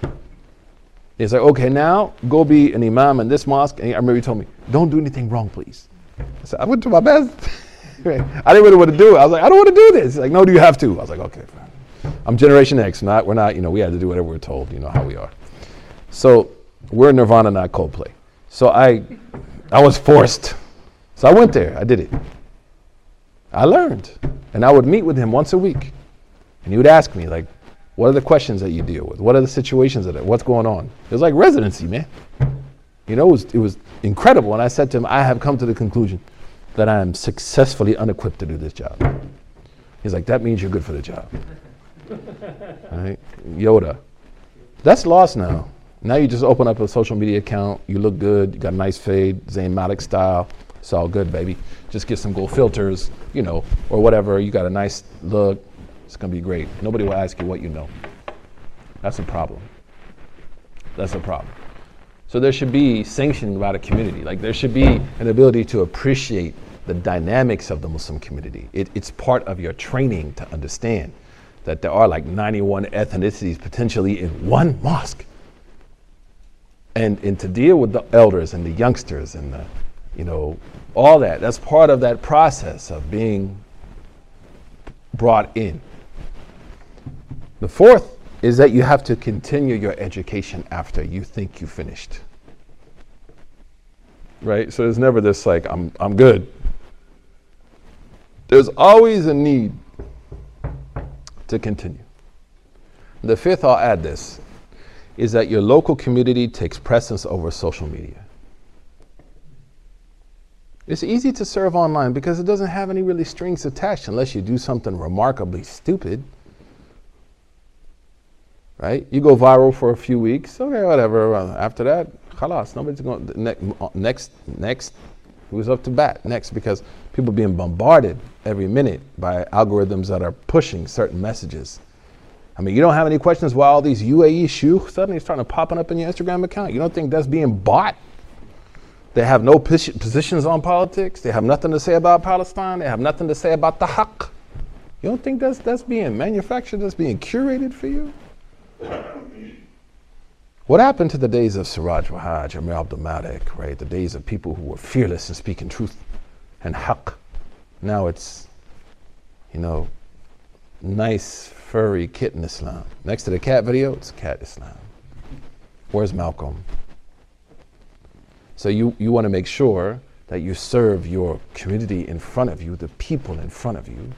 He's like, okay, now go be an imam in this mosque. And I remember he told me, don't do anything wrong, please. I said, I went to my best. *laughs* I didn't really want to do it. I was like, I don't want to do this. He's like, no, do you have to? I was like, okay, fine. I'm Generation X. Not, we're not, you know, we had to do whatever we're told, you know how we are. So we're Nirvana, not Coldplay. So I, I was forced. So I went there. I did it. I learned. And I would meet with him once a week. And he would ask me, like, what are the questions that you deal with? What are the situations that what's going on? It was like residency, man. You know, it was, it was incredible. And I said to him, I have come to the conclusion that I am successfully unequipped to do this job. He's like, that means you're good for the job. *laughs* right? Yoda. That's lost now. Now you just open up a social media account, you look good, you got a nice fade, Zayn Malik style. It's all good, baby. Just get some gold filters, you know, or whatever. You got a nice look, it's going to be great. Nobody will ask you what you know. That's a problem. That's a problem. So there should be sanctioning about a community. Like there should be an ability to appreciate the dynamics of the Muslim community. It, it's part of your training to understand that there are like 91 ethnicities potentially in one mosque. And, and to deal with the elders and the youngsters and the, you know, all that, that's part of that process of being brought in. The fourth is that you have to continue your education after you think you finished. Right? So there's never this like, I'm, I'm good. There's always a need to continue. The fifth, I'll add this, is that your local community takes precedence over social media. It's easy to serve online because it doesn't have any really strings attached unless you do something remarkably stupid right? You go viral for a few weeks, okay, whatever. After that, khalas, nobody's going. Ne- next, next Who's up to bat next? Because people being bombarded every minute by algorithms that are pushing certain messages. I mean, you don't have any questions why all these UAE shoe suddenly starting to popping up in your Instagram account. You don't think that's being bought? They have no positions on politics. They have nothing to say about Palestine. They have nothing to say about the haqq. You don't think that's, that's being manufactured, that's being curated for you? What happened to the days of Siraj Wahhaj, Amir Abdul Malik, right? The days of people who were fearless in speaking truth and haqq. Now it's, you know, nice furry kitten Islam. Next to the cat video, it's cat Islam. Where's Malcolm? So you, you want to make sure that you serve your community in front of you, the people in front of you,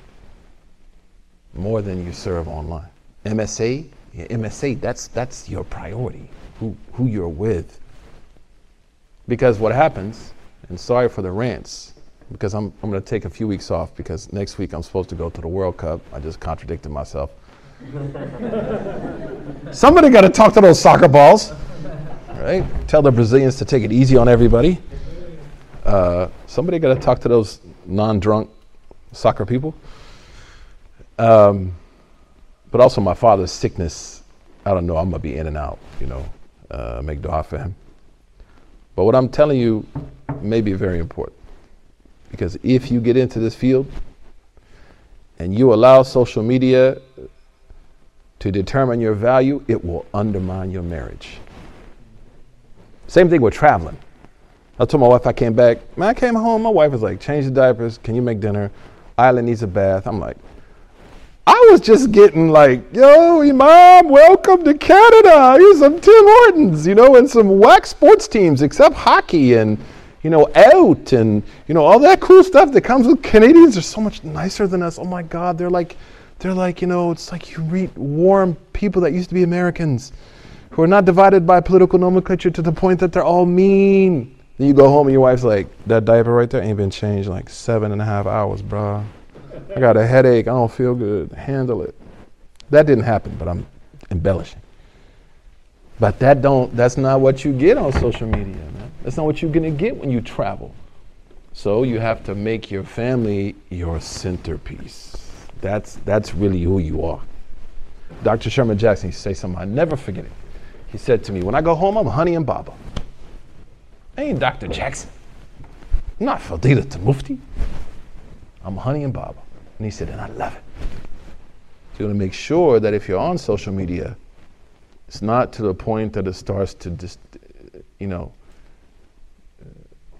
more than you serve online. MSA, yeah, MSA, that's, that's your priority, who, who you're with. Because what happens, and sorry for the rants, because I'm, I'm going to take a few weeks off because next week I'm supposed to go to the World Cup. I just contradicted myself. *laughs* Somebody got to talk to those soccer balls, right? Tell the Brazilians to take it easy on everybody. Uh, somebody got to talk to those non drunk soccer people. Um, but also my father's sickness. I don't know. I'm gonna be in and out. You know, uh, make dua for him. But what I'm telling you may be very important because if you get into this field and you allow social media to determine your value, it will undermine your marriage. Same thing with traveling. I told my wife I came back. Man, I came home. My wife was like, "Change the diapers. Can you make dinner? Island needs a bath." I'm like, I was just getting like, yo, Imam, welcome to Canada. Here's some Tim Hortons, you know, and some whack sports teams, except hockey and, you know, out and, you know, all that cool stuff that comes with Canadians are so much nicer than us. Oh my God, they're like, they're like, you know, it's like you meet warm people that used to be Americans who are not divided by political nomenclature to the point that they're all mean. Then you go home and your wife's like, that diaper right there ain't been changed like seven and a half hours, bruh. I got a headache. I don't feel good. Handle it. That didn't happen, but I'm embellishing. But that don't that's not what you get on social media, man. That's not what you're gonna get when you travel. So you have to make your family your centerpiece. That's that's really who you are. Dr. Sherman Jackson used to say something, I never forget it. He said to me, When I go home, I'm honey and baba. I ain't Dr. Jackson. I'm not Fadila to Mufti. I'm honey and baba. And he said, and I love it. So you want to make sure that if you're on social media, it's not to the point that it starts to just, you know,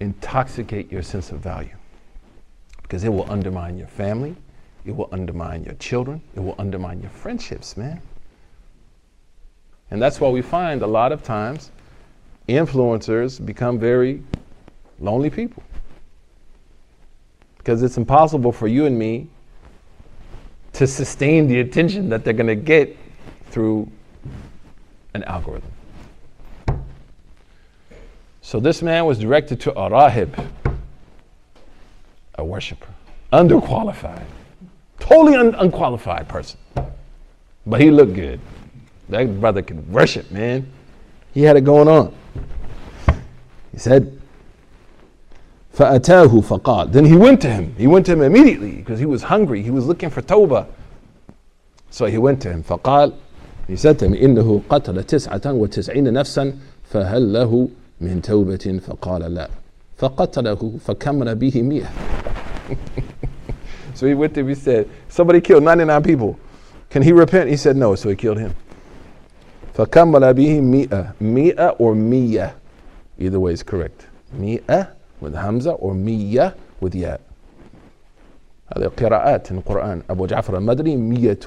intoxicate your sense of value. Because it will undermine your family, it will undermine your children, it will undermine your friendships, man. And that's why we find a lot of times influencers become very lonely people. Because it's impossible for you and me to sustain the attention that they're going to get through an algorithm. So this man was directed to a rahib, a worshiper, underqualified, totally un- unqualified person. But he looked good. That brother could worship, man. He had it going on. He said, فأتاه فقال Then he went to him. He went to him immediately because he was hungry. He was looking for tawbah. So he went to him. فقال He said to him إنه قتل تسعة وتسعين نفسا فهل له من توبة فقال لا فقتله فكمل به مئة So he went to him, he said, somebody killed 99 people. Can he repent? He said no, so he killed him. فكمل به مئة مئة or مية Either way is correct. مئة with Hamza or Miyya with Ya. هذه قراءات في القرآن أبو جعفر المدني مية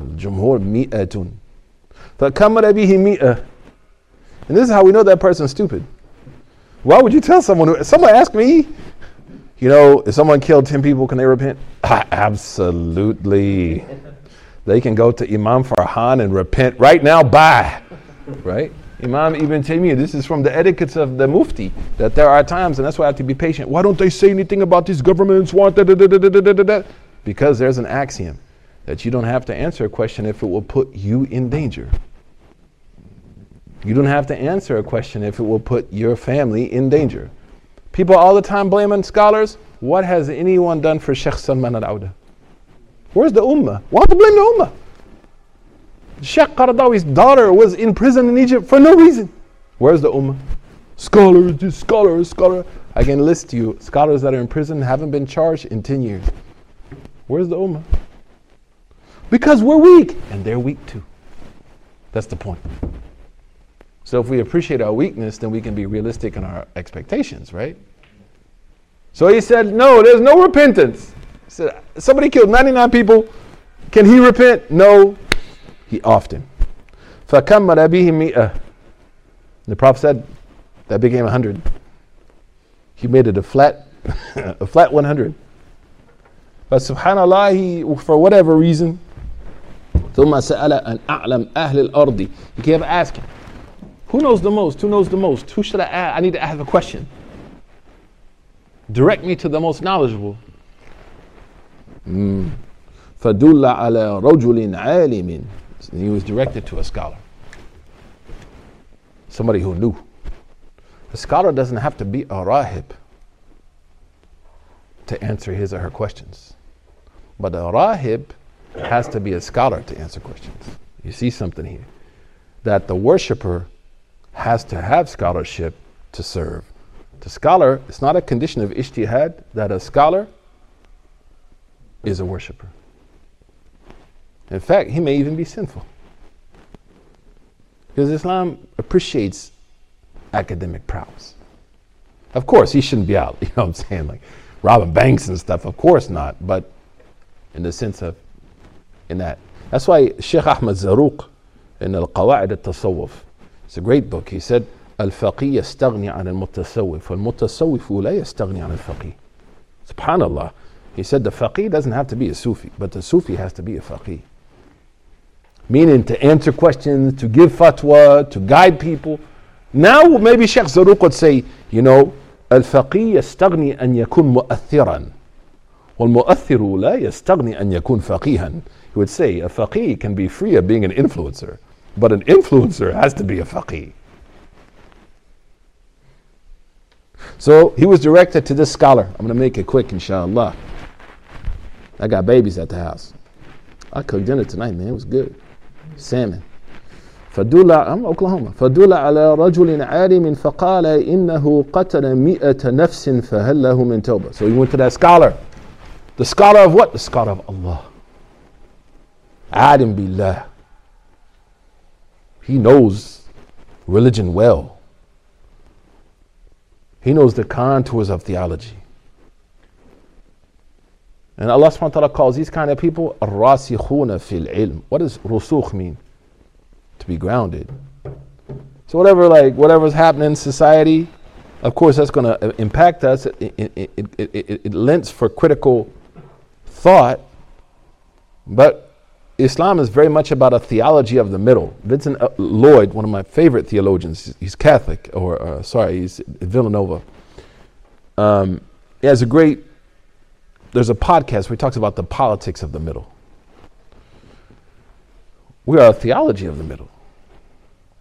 الجمهور مئة فكمل به مئة and this is how we know that person's stupid why would you tell someone who, someone ask me you know if someone killed 10 people can they repent *laughs* absolutely they can go to Imam Farhan and repent right now bye right Imam Ibn Taymiyyah, this is from the etiquettes of the Mufti, that there are times, and that's why I have to be patient. Why don't they say anything about these governments? Want. Because there's an axiom that you don't have to answer a question if it will put you in danger. You don't have to answer a question if it will put your family in danger. People all the time blaming scholars. What has anyone done for Sheikh Salman al Auda? Where's the Ummah? Why to blame the Ummah? Sheikh Qaradawi's daughter was in prison in Egypt for no reason. Where's the Ummah? Scholars, this scholar, scholar. I can list you scholars that are in prison haven't been charged in 10 years. Where's the Ummah? Because we're weak, and they're weak too. That's the point. So if we appreciate our weakness, then we can be realistic in our expectations, right? So he said, No, there's no repentance. He said, Somebody killed 99 people. Can he repent? No. He often. فَكَمَّرَ بِهِ مِئَةً The Prophet said, that became 100. He made it a flat, *laughs* a flat 100. But subhanAllah, he, for whatever reason, ثم سأل أن أعلم أهل الأرض. He kept asking, who knows the most? Who knows the most? Who should I ask? I need to ask a question. Direct me to the most knowledgeable. Mm. فدل على رجل عالم. He was directed to a scholar. Somebody who knew. A scholar doesn't have to be a rahib to answer his or her questions. But a rahib has to be a scholar to answer questions. You see something here. That the worshiper has to have scholarship to serve. The scholar, it's not a condition of ijtihad that a scholar is a worshiper. In fact, he may even be sinful. Because Islam appreciates academic prowess. Of course, he shouldn't be out, *laughs* you know what I'm saying? Like robbing banks and stuff. Of course not. But in the sense of, in that. That's why Sheikh Ahmad Zaruq in Al Qawa'id al Tasawwuf, it's a great book. He said, الفقيه يستغني عن المتصوف والمتصوف لا يستغني عن الفقيه. Subhanallah. He said the faqih doesn't have to be a Sufi, but the Sufi has to be a faqih. Meaning to answer questions, to give fatwa, to guide people. Now maybe Sheikh Zaruq would say, you know, الفقيه يستغني أن يكون مؤثرا والمؤثر لا يستغني أن يكون فقيها. He would say a faqih can be free of being an influencer, but an influencer has to be a faqih. So he was directed to this scholar. I'm going to make it quick, inshallah. I got babies at the house. I cooked dinner tonight, man. It was good. Salmon. فدل I'm Oklahoma فدل على رجل عالم فقال إنه قتل مئة نفس فهل له من توبة So he went to that scholar. The scholar of what? The scholar of Allah. عالم بالله. He knows religion well. He knows the contours of theology. And Allah subhanahu wa ta'ala calls these kind of people rasikhuna fil ilm. What does rusukh mean? To be grounded. So whatever like whatever's happening in society, of course that's going to impact us. It, it, it, it, it lends for critical thought, but Islam is very much about a theology of the middle. Vincent uh, Lloyd, one of my favorite theologians, he's Catholic, or uh, sorry, he's Villanova. Um, he has a great, there's a podcast where he talks about the politics of the middle. We are a theology of the middle.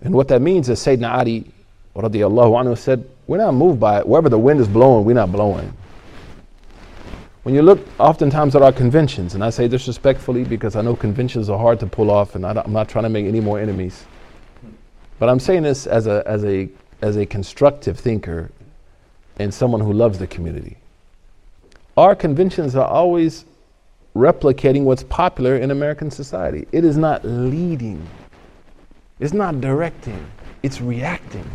And what that means is Sayyidina Ali anhu said, we're not moved by it. Wherever the wind is blowing, we're not blowing. When you look oftentimes at our conventions, and I say disrespectfully because I know conventions are hard to pull off and I am not trying to make any more enemies. But I'm saying this as a, as, a, as a constructive thinker and someone who loves the community. Our conventions are always replicating what's popular in American society. It is not leading, it's not directing, it's reacting.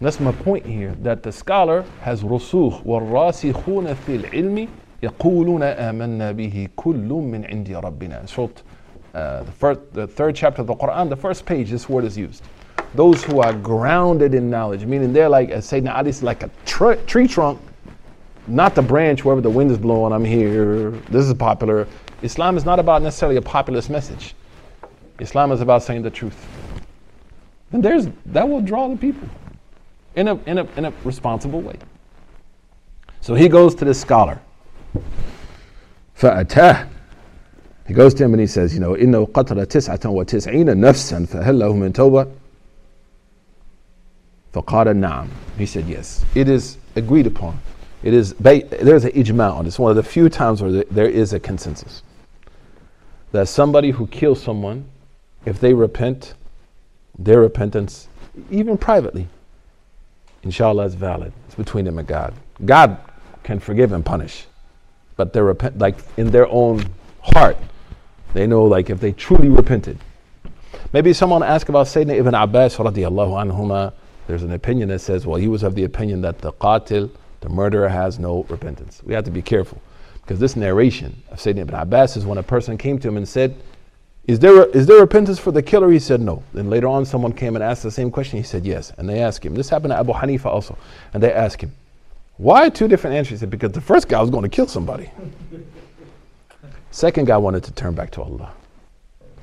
That's my point here, that the scholar has رسوخ والراسخون في العلم يقولون آمنا به كل من عند ربنا. Short, uh, the, first, the third chapter of the Quran, the first page, this word is used. Those who are grounded in knowledge, meaning they're like, as Sayyidina Ali is like a tr- tree trunk, not the branch wherever the wind is blowing, I'm here, this is popular. Islam is not about necessarily a populist message. Islam is about saying the truth. And there's, that will draw the people in a, in a, in a responsible way. So he goes to this scholar. فأتاه He goes to him and he says, you know, إِنَّهُ قَتَلَ تِسْعَةً وَتِسْعِينَ نَفْسًا فَهَلْ لَهُ مِنْ تَوْبَةٍ فقال نعم. He said yes. It is agreed upon. It is there's an ijma on this. One of the few times where there is a consensus that somebody who kills someone, if they repent, their repentance, even privately, inshallah, is valid. It's between them and God. God can forgive and punish, but their repent, like in their own heart, they know like if they truly repented. Maybe someone asked about Sayyidina Ibn Abbas radiallahu anhuma. There's an opinion that says, well, he was of the opinion that the qatil, the murderer, has no repentance. We have to be careful because this narration of Sayyidina Ibn Abbas is when a person came to him and said, is there, is there repentance for the killer? He said no. Then later on, someone came and asked the same question. He said yes. And they asked him. This happened to Abu Hanifa also. And they asked him, why two different answers? He said, because the first guy was going to kill somebody. *laughs* Second guy wanted to turn back to Allah.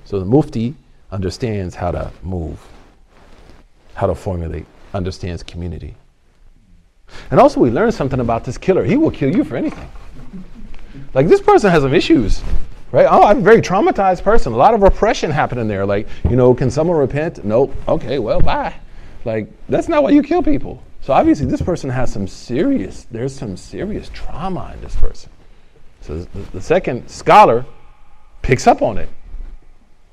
So the Mufti understands how to move, how to formulate, understands community. And also, we learn something about this killer. He will kill you for anything. Like, this person has some issues, right? Oh, I'm a very traumatized person. A lot of repression happening there. Like, you know, can someone repent? Nope. Okay, well, bye. Like, that's not why you kill people. So obviously, this person has some serious, there's some serious trauma in this person. So the, second scholar picks up on it.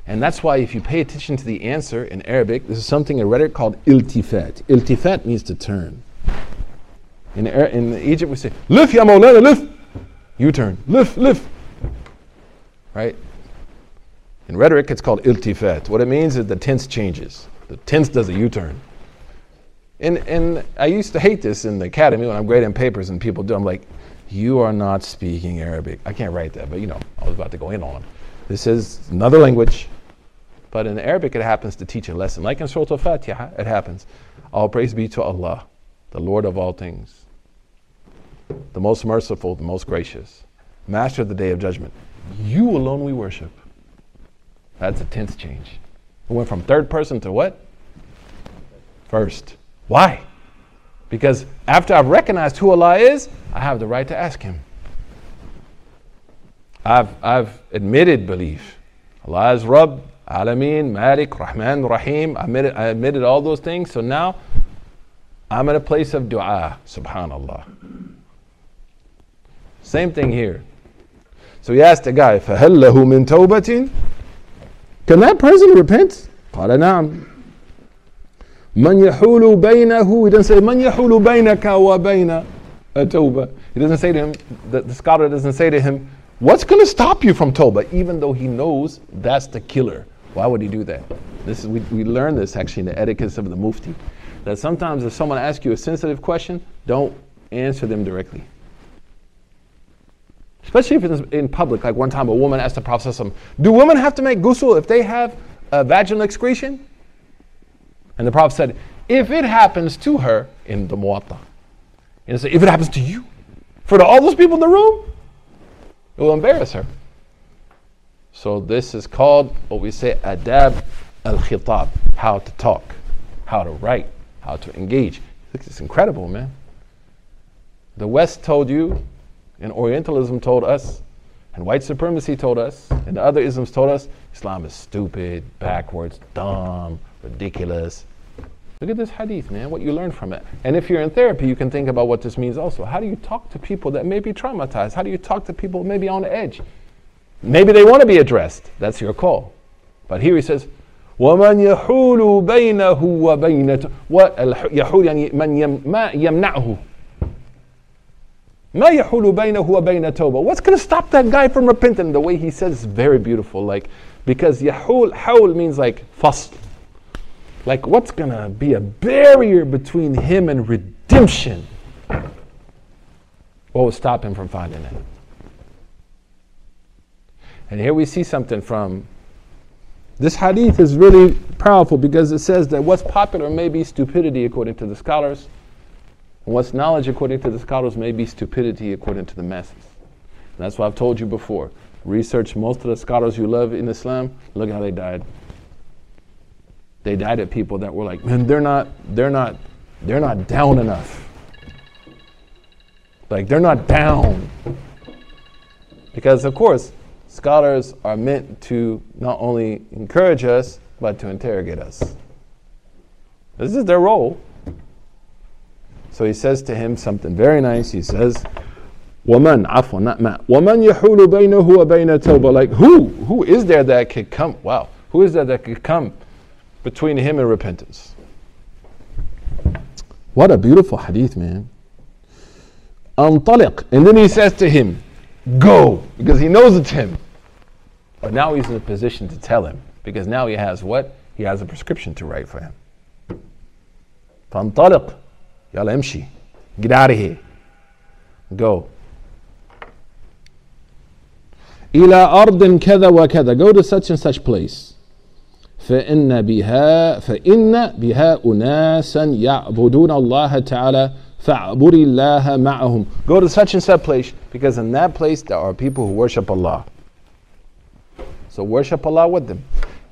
And that's why if you pay attention to the answer in Arabic, this is something in rhetoric called iltifat. Iltifat means to turn. In, in Egypt, we say, lift ya maulana, lift. U-turn, lift, lift. Right? In rhetoric, it's called iltifat. What it means is the tense changes. The tense does a U-turn. And, and I used to hate this in the academy when I'm grading papers and people do. I'm like, you are not speaking Arabic. I can't write that, but you know, I was about to go in on. This is another language, but in Arabic it happens to teach a lesson. Like in Surah Al-Fatiha, it happens. All praise be to Allah, the Lord of all things, the most merciful, the most gracious, master of the day of judgment. You alone we worship. That's a tense change. It went from third person to what? First. Why? Because after I've recognized who Allah is, I have the right to ask Him. I've, I've admitted belief. Allah is Rabb, Alameen, Malik, Rahman, Rahim. I admitted, I admitted all those things. So now I'm in a place of dua, subhanAllah. Same thing here. So he asked the guy, فَهَلْ لَهُ مِن تَوْبَةٍ Can that person repent? قال نعم. من يحول بينه he doesn't say من يحول بينك وبين التوبة he doesn't say to him the, the scholar doesn't say to him what's going to stop you from Toba even though he knows that's the killer why would he do that this is we, we learn this actually in the etiquette of the mufti that sometimes if someone asks you a sensitive question don't answer them directly especially if it's in public like one time a woman asked the prophet do women have to make ghusl if they have a vaginal excretion and the Prophet said, if it happens to her in the Muwatta, and if it happens to you, for all those people in the room, it will embarrass her. So this is called what we say adab al-khitab, how to talk, how to write, how to engage. It's incredible, man. The West told you, and Orientalism told us, and white supremacy told us, and the other isms told us, Islam is stupid, backwards, dumb, ridiculous. Look at this hadith, man, what you learn from it. And if you're in therapy, you can think about what this means also. How do you talk to people that may be traumatized? How do you talk to people maybe on the edge? Maybe they want to be addressed. That's your call. But here he says, ومن يحول بينه وبين يحول يعني من يم ما يمنعه ما يحول بينه وبين توبة What's going to stop that guy from repenting? The way he says is very beautiful. Like, because يحول, حول means like فصل like, what's going to be a barrier between him and redemption? What would stop him from finding it? And here we see something from this hadith is really powerful because it says that what's popular may be stupidity according to the scholars, and what's knowledge according to the scholars may be stupidity according to the masses. And that's what I've told you before. Research most of the scholars you love in Islam, look how they died they died at people that were like, man, they're not, they're not, they're not down enough. Like they're not down. Because of course, scholars are meant to not only encourage us, but to interrogate us. This is their role. So he says to him something very nice. He says, Woman, afwan, not ma. Woman yahulu bainahu wa baina tawbah. Like, who? Who is there that could come? Wow. Who is there that could come between him and repentance? What a beautiful hadith, man. Antaliq. And then he says to him, Go. Because he knows it's him. But now he's in a position to tell him. Because now he has what? He has a prescription to write for him. Fantaliq. يلا امشي get out of here go إلى أرض كذا وكذا go to such and such place فإن بها فإن بها أناسا يعبدون الله تعالى فاعبد الله معهم go to such and such place because in that place there are people who worship Allah so worship Allah with them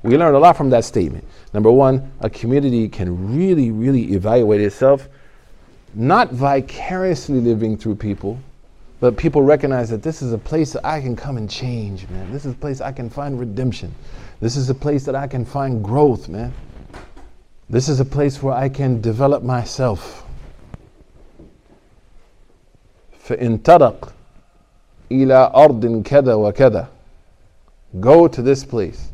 we learned a lot from that statement number one a community can really really evaluate itself not vicariously living through people but people recognize that this is a place that I can come and change, man. This is a place I can find redemption. This is a place that I can find growth, man. This is a place where I can develop myself. فإن طرق إلى أرض كذا وكذا Go to this place.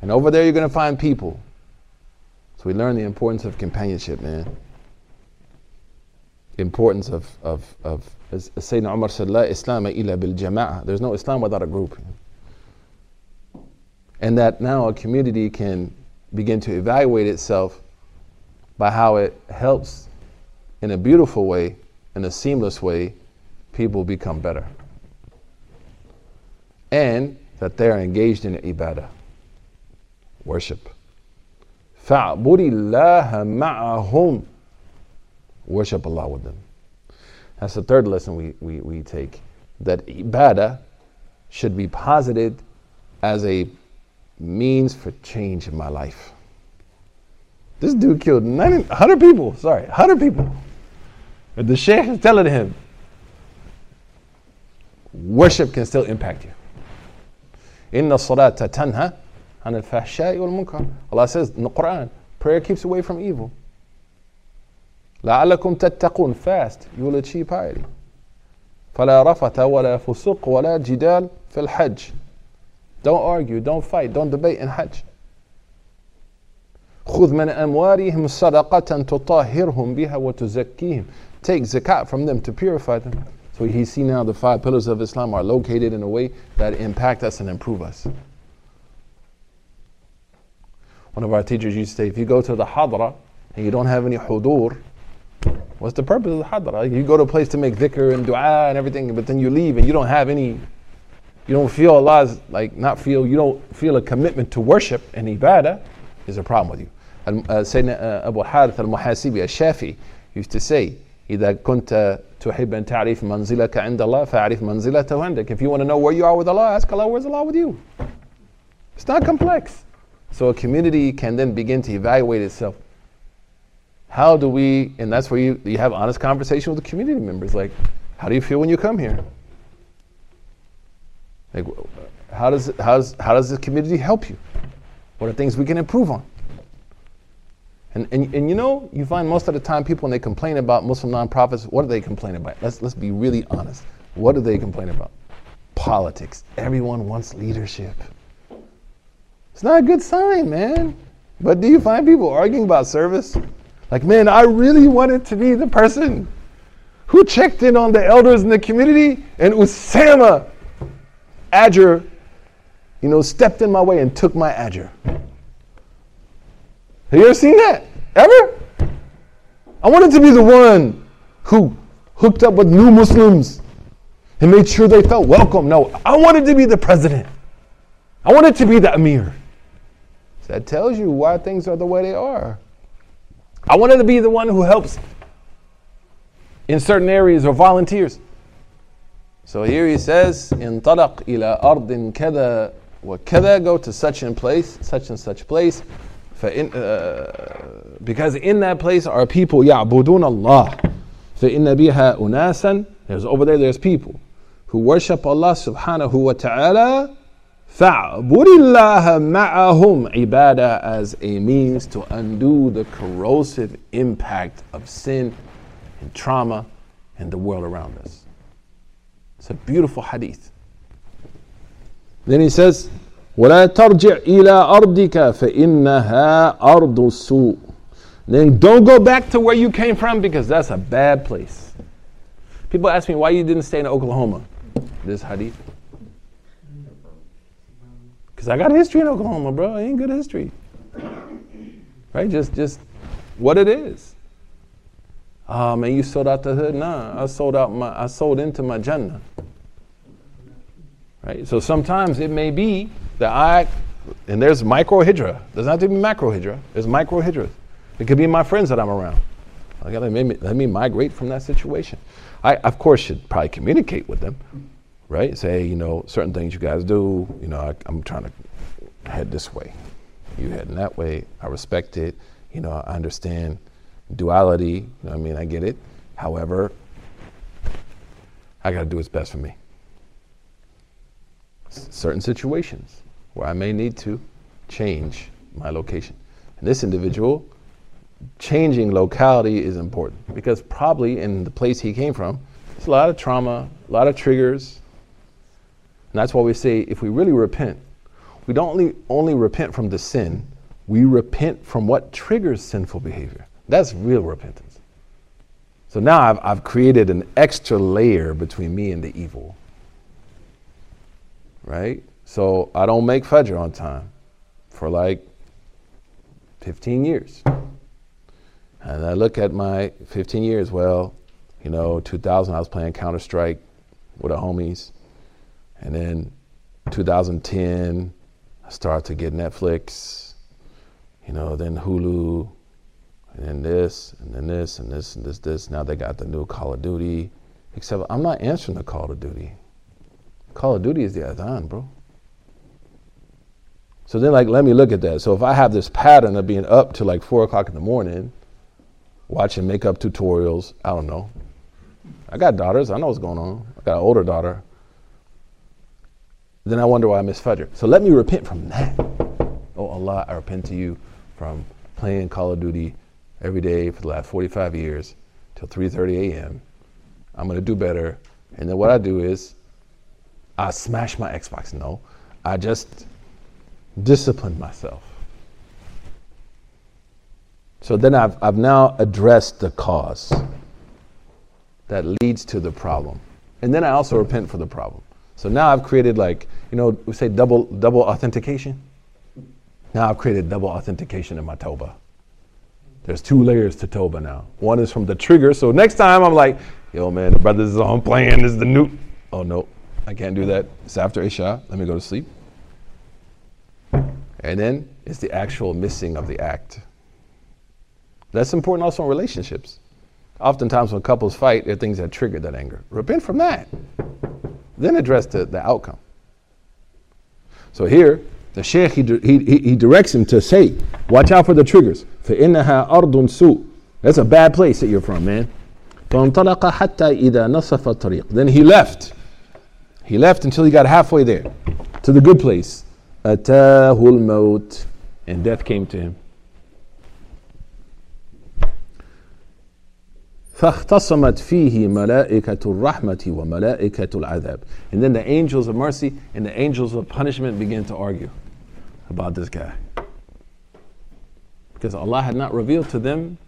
And over there you're going to find people. So we learn the importance of companionship, man importance of, of, of as Sayyidina Umar said, La Islam illa bil jama'ah. There's no Islam without a group. And that now a community can begin to evaluate itself by how it helps in a beautiful way, in a seamless way, people become better. And that they are engaged in ibadah, worship. فَاعْبُدِ اللَّهَ مَعَهُمْ Worship Allah with them. That's the third lesson we, we, we take. That ibadah should be posited as a means for change in my life. This dude killed 90, 100 people, sorry, 100 people. But the sheikh is telling him, worship can still impact you. Inna salata tanha an al-fahsha'i wal-munkar. Allah says in the Quran, prayer keeps away from evil. لعلكم تتقون fast you will achieve فلا رفث ولا فسوق ولا جدال في الحج don't argue don't fight don't debate in hajj خذ من أموالهم صدقة تطهرهم بها وتزكيهم take zakat from them to purify them so he see now the five pillars of Islam are located in a way that impact us and improve us one of our teachers used to say if you go to the hadra and you don't have any hudur What's the purpose of the hadra? You go to a place to make dhikr and dua and everything, but then you leave and you don't have any, you don't feel Allah's, like, not feel, you don't feel a commitment to worship and ibadah, is a problem with you. Uh, Sayyidina uh, Abu Harith al-Muhasibi al-Shafi used to say, إذا كنت تحب أن تعرف منزلك عند الله فأعرف منزلته عندك. If you want to know where you are with Allah, ask Allah, where's Allah with you? It's not complex. So a community can then begin to evaluate itself how do we, and that's where you, you have honest conversation with the community members. Like, how do you feel when you come here? Like, how does, how does, how does the community help you? What are things we can improve on? And, and, and you know, you find most of the time people, when they complain about Muslim nonprofits, what do they complain about? Let's, let's be really honest. What do they complain about? Politics. Everyone wants leadership. It's not a good sign, man. But do you find people arguing about service? Like, man, I really wanted to be the person who checked in on the elders in the community, and Usama Ajr, you know, stepped in my way and took my Ajr. Have you ever seen that? Ever? I wanted to be the one who hooked up with new Muslims and made sure they felt welcome. No, I wanted to be the president. I wanted to be the emir. So that tells you why things are the way they are. I wanted to be the one who helps in certain areas or volunteers. So here he says, in talaq ila ardin kada wa kada, go to such and place, such and such place. فإن, uh, because in that place are people يعبدون الله فإن بها أناسا there's over there there's people who worship Allah subhanahu wa ta'ala, فَاعْبُدِ اللَّهَ مَعَهُمْ ibadah as a means to undo the corrosive impact of sin and trauma in the world around us. It's a beautiful hadith. Then he says, ولا ترجع إلى أرضك فإنها أرض السوء. Then don't go back to where you came from because that's a bad place. People ask me why you didn't stay in Oklahoma. This hadith. Because I got history in Oklahoma, bro. I ain't good history. Right? Just just what it is. Oh man, you sold out the hood? Nah, I sold out my I sold into my Jannah. Right? So sometimes it may be that I, and there's micro hijra. Doesn't have to be macro hijra. There's micro hijra. It could be my friends that I'm around. I gotta let me, let me migrate from that situation. I, of course, should probably communicate with them, right? Say, you know, certain things you guys do. You know, I, I'm trying to head this way. You heading that way. I respect it. You know, I understand duality. You know I mean? I get it. However, I got to do what's best for me certain situations where I may need to change my location. And this individual, changing locality is important because probably in the place he came from, there's a lot of trauma, a lot of triggers. And that's why we say if we really repent, we don't only, only repent from the sin, we repent from what triggers sinful behavior. That's real repentance. So now I've, I've created an extra layer between me and the evil right? So I don't make Fajr on time for like 15 years. And I look at my 15 years, well, you know, 2000 I was playing Counter Strike with the homies. And then 2010, I started to get Netflix, you know, then Hulu, and then this, and then this, and this, and this, this. Now they got the new Call of Duty. Except I'm not answering the Call of Duty. Call of Duty is the adhan, bro. So then, like, let me look at that. So if I have this pattern of being up to like four o'clock in the morning, watching makeup tutorials, I don't know. I got daughters. I know what's going on. I got an older daughter. Then I wonder why I miss Fajr. So let me repent from that. Oh Allah, I repent to you from playing Call of Duty every day for the last 45 years till 3:30 a.m. I'm gonna do better. And then what I do is I smash my Xbox. No, I just discipline myself. So then I've, I've now addressed the cause that leads to the problem. And then I also repent for the problem. So now I've created like, you know, we say double double authentication. Now I've created double authentication in my Toba. There's two layers to Toba now. One is from the trigger. So next time I'm like, yo man, the brothers is on playing, this is the new. Oh no, I can't do that. It's after Isha. Let me go to sleep. And then it's the actual missing of the act. That's important also in relationships. Oftentimes, when couples fight, there are things that trigger that anger. Repent from that. Then address the, the outcome. So here, the Shaykh, he, he, he directs him to say, watch out for the triggers. فَإِنَّهَا أَرْضٌ سُوء That's a bad place that you're from, man. فَانْطَلَقَ حَتَّى إِذَا نَصَفَ الطَّرِيقِ Then he left. He left until he got halfway there, to the good place. أتاه الموت and death came to him. فاختصمت فيه ملائكة الرحمة وملائكة العذاب. And then the angels of mercy and the angels of punishment began to argue about this guy. Because Allah had not revealed to them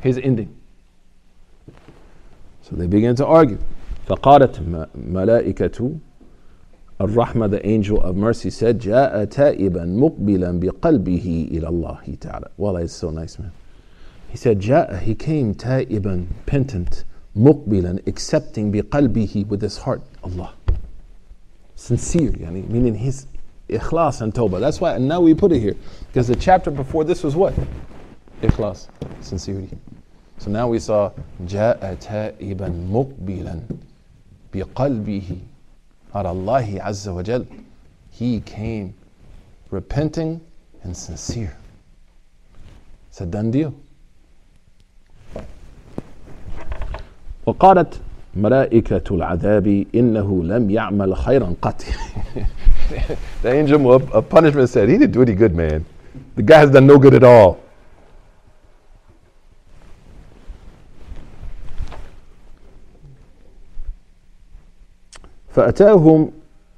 his ending. So they began to argue. فقالت ملائكة الرحمة the angel of mercy said جاء تائبا مقبلا بقلبه إلى الله تعالى Well, it's so nice man He said جاء he came تائبا penitent مقبلا accepting بقلبه with his heart Allah sincere يعني meaning his ikhlas and tawbah that's why and now we put it here because the chapter before this was what ikhlas sincerity so now we saw جاء تائبا مقبلا بقلبه على الله عز وجل he came repenting and sincere it's a done deal وقالت ملائكة العذاب إنه لم يعمل خيرا قط. the angel of punishment said, he didn't do any good, man. The guy has done no good at all. فأتاهم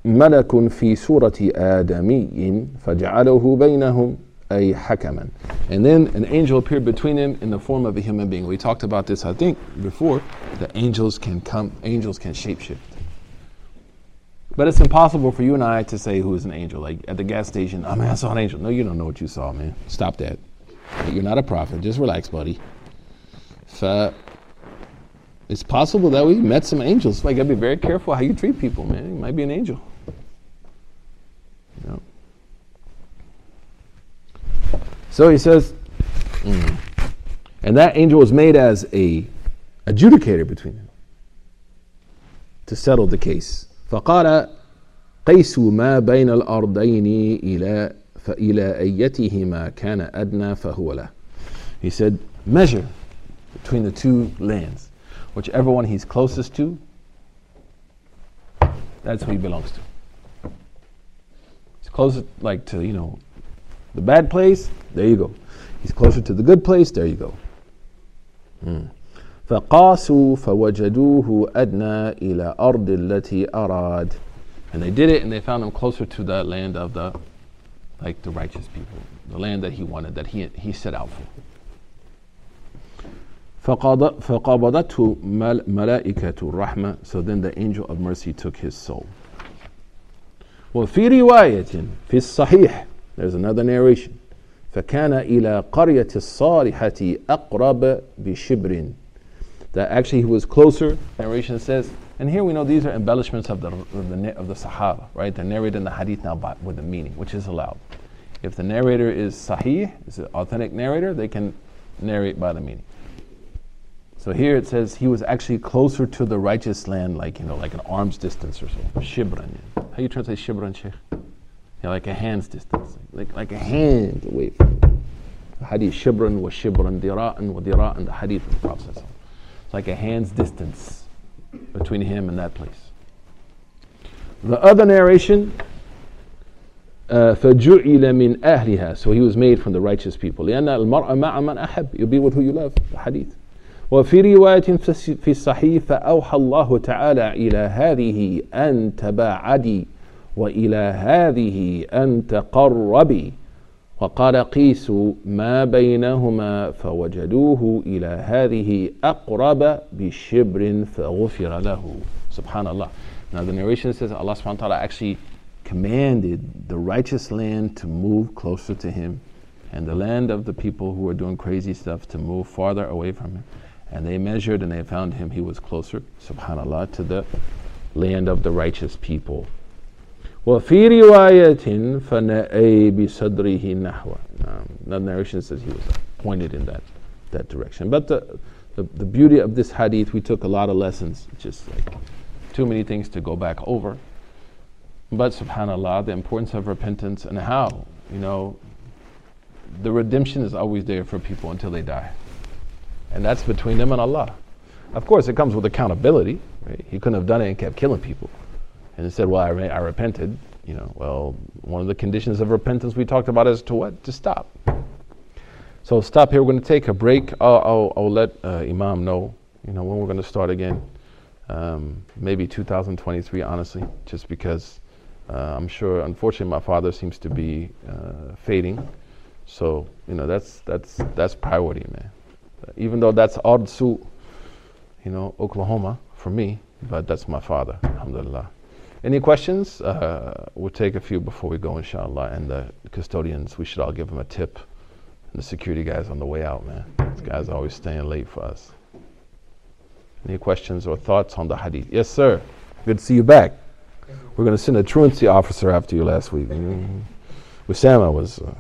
ملك في سورة آدمي فجعله بينهم a hakaman. And then an angel appeared between him in the form of a human being. We talked about this, I think, before. The angels can come, angels can shapeshift. But it's impossible for you and I to say who is an angel. Like at the gas station, oh man, I saw an angel. No, you don't know what you saw, man. Stop that. You're not a prophet. Just relax, buddy. So, it's possible that we met some angels. Like, gotta be very careful how you treat people, man. You might be an angel. You know? So he says, mm. and that angel was made as a adjudicator between them to settle the case. فقال قيسوا ما بين الأرضين إلى فإلى أيتهما كان أدنى فهو له. He said, measure between the two lands whichever one he's closest to, that's who he belongs to. He's closer, like to, you know, the bad place, there you go. He's closer to the good place, there you go. Mm. فقاسوا فوجدوه أدنى إلى أرض التي أراد and they did it and they found him closer to the land of the like the righteous people the land that he wanted that he, he set out for فقبضته ملائكة الرحمة so then the angel of mercy took his soul وفي رواية في الصحيح there's another narration فكان إلى قرية الصالحة أقرب بشبر that actually he was closer narration says and here we know these are embellishments of the, of the, of the Sahaba right they're narrated in the hadith now by, with the meaning which is allowed if the narrator is sahih is an authentic narrator they can narrate by the meaning so here it says he was actually closer to the righteous land, like you know, like an arm's distance or so. Shibran. How you translate shibran, Sheikh? Yeah, like a hand's distance, like like a hand away from. The hadith shibran wa shibran dira'an wa dira'an. The hadith of the Prophet. It's like a hand's distance between him and that place. The other narration. فجعل من أهلها so he was made from the righteous people لأن المرء مع من أحب you'll be with who you love the hadith وفي رواية في الصحيح فأوحى الله تعالى إلى هذه أن تباعدي وإلى هذه أن تقربي وقال قيسوا ما بينهما فوجدوه إلى هذه أقرب بشبر فغفر له سبحان الله Now the narration says Allah subhanahu wa ta'ala actually commanded the righteous land to move closer to him and the land of the people who were doing crazy stuff to move farther away from him. And they measured and they found him, he was closer, subhanAllah, to the land of the righteous people. وفي رواية فنأي بصدره نحو um, The narration says he was pointed in that, that direction. But the, the, the beauty of this hadith, we took a lot of lessons, just like too many things to go back over. But subhanAllah, the importance of repentance and how, you know, the redemption is always there for people until they die. And that's between them and Allah. Of course, it comes with accountability. Right? He couldn't have done it and kept killing people. And he said, Well, I, re- I repented. You know, well, one of the conditions of repentance we talked about is to what? To stop. So stop here. We're going to take a break. I'll, I'll, I'll let uh, Imam know, you know, when we're going to start again. Um, maybe 2023, honestly, just because uh, I'm sure, unfortunately, my father seems to be uh, fading. So, you know, that's, that's, that's priority, man even though that's Ard Su, you know, Oklahoma for me, but that's my father, alhamdulillah. Any questions? Uh, we'll take a few before we go, inshallah. And the custodians, we should all give them a tip. And the security guys on the way out, man. These guys are always staying late for us. Any questions or thoughts on the hadith? Yes, sir. Good to see you back. We're going to send a truancy officer after you last week. Mm-hmm. Usama was. Uh,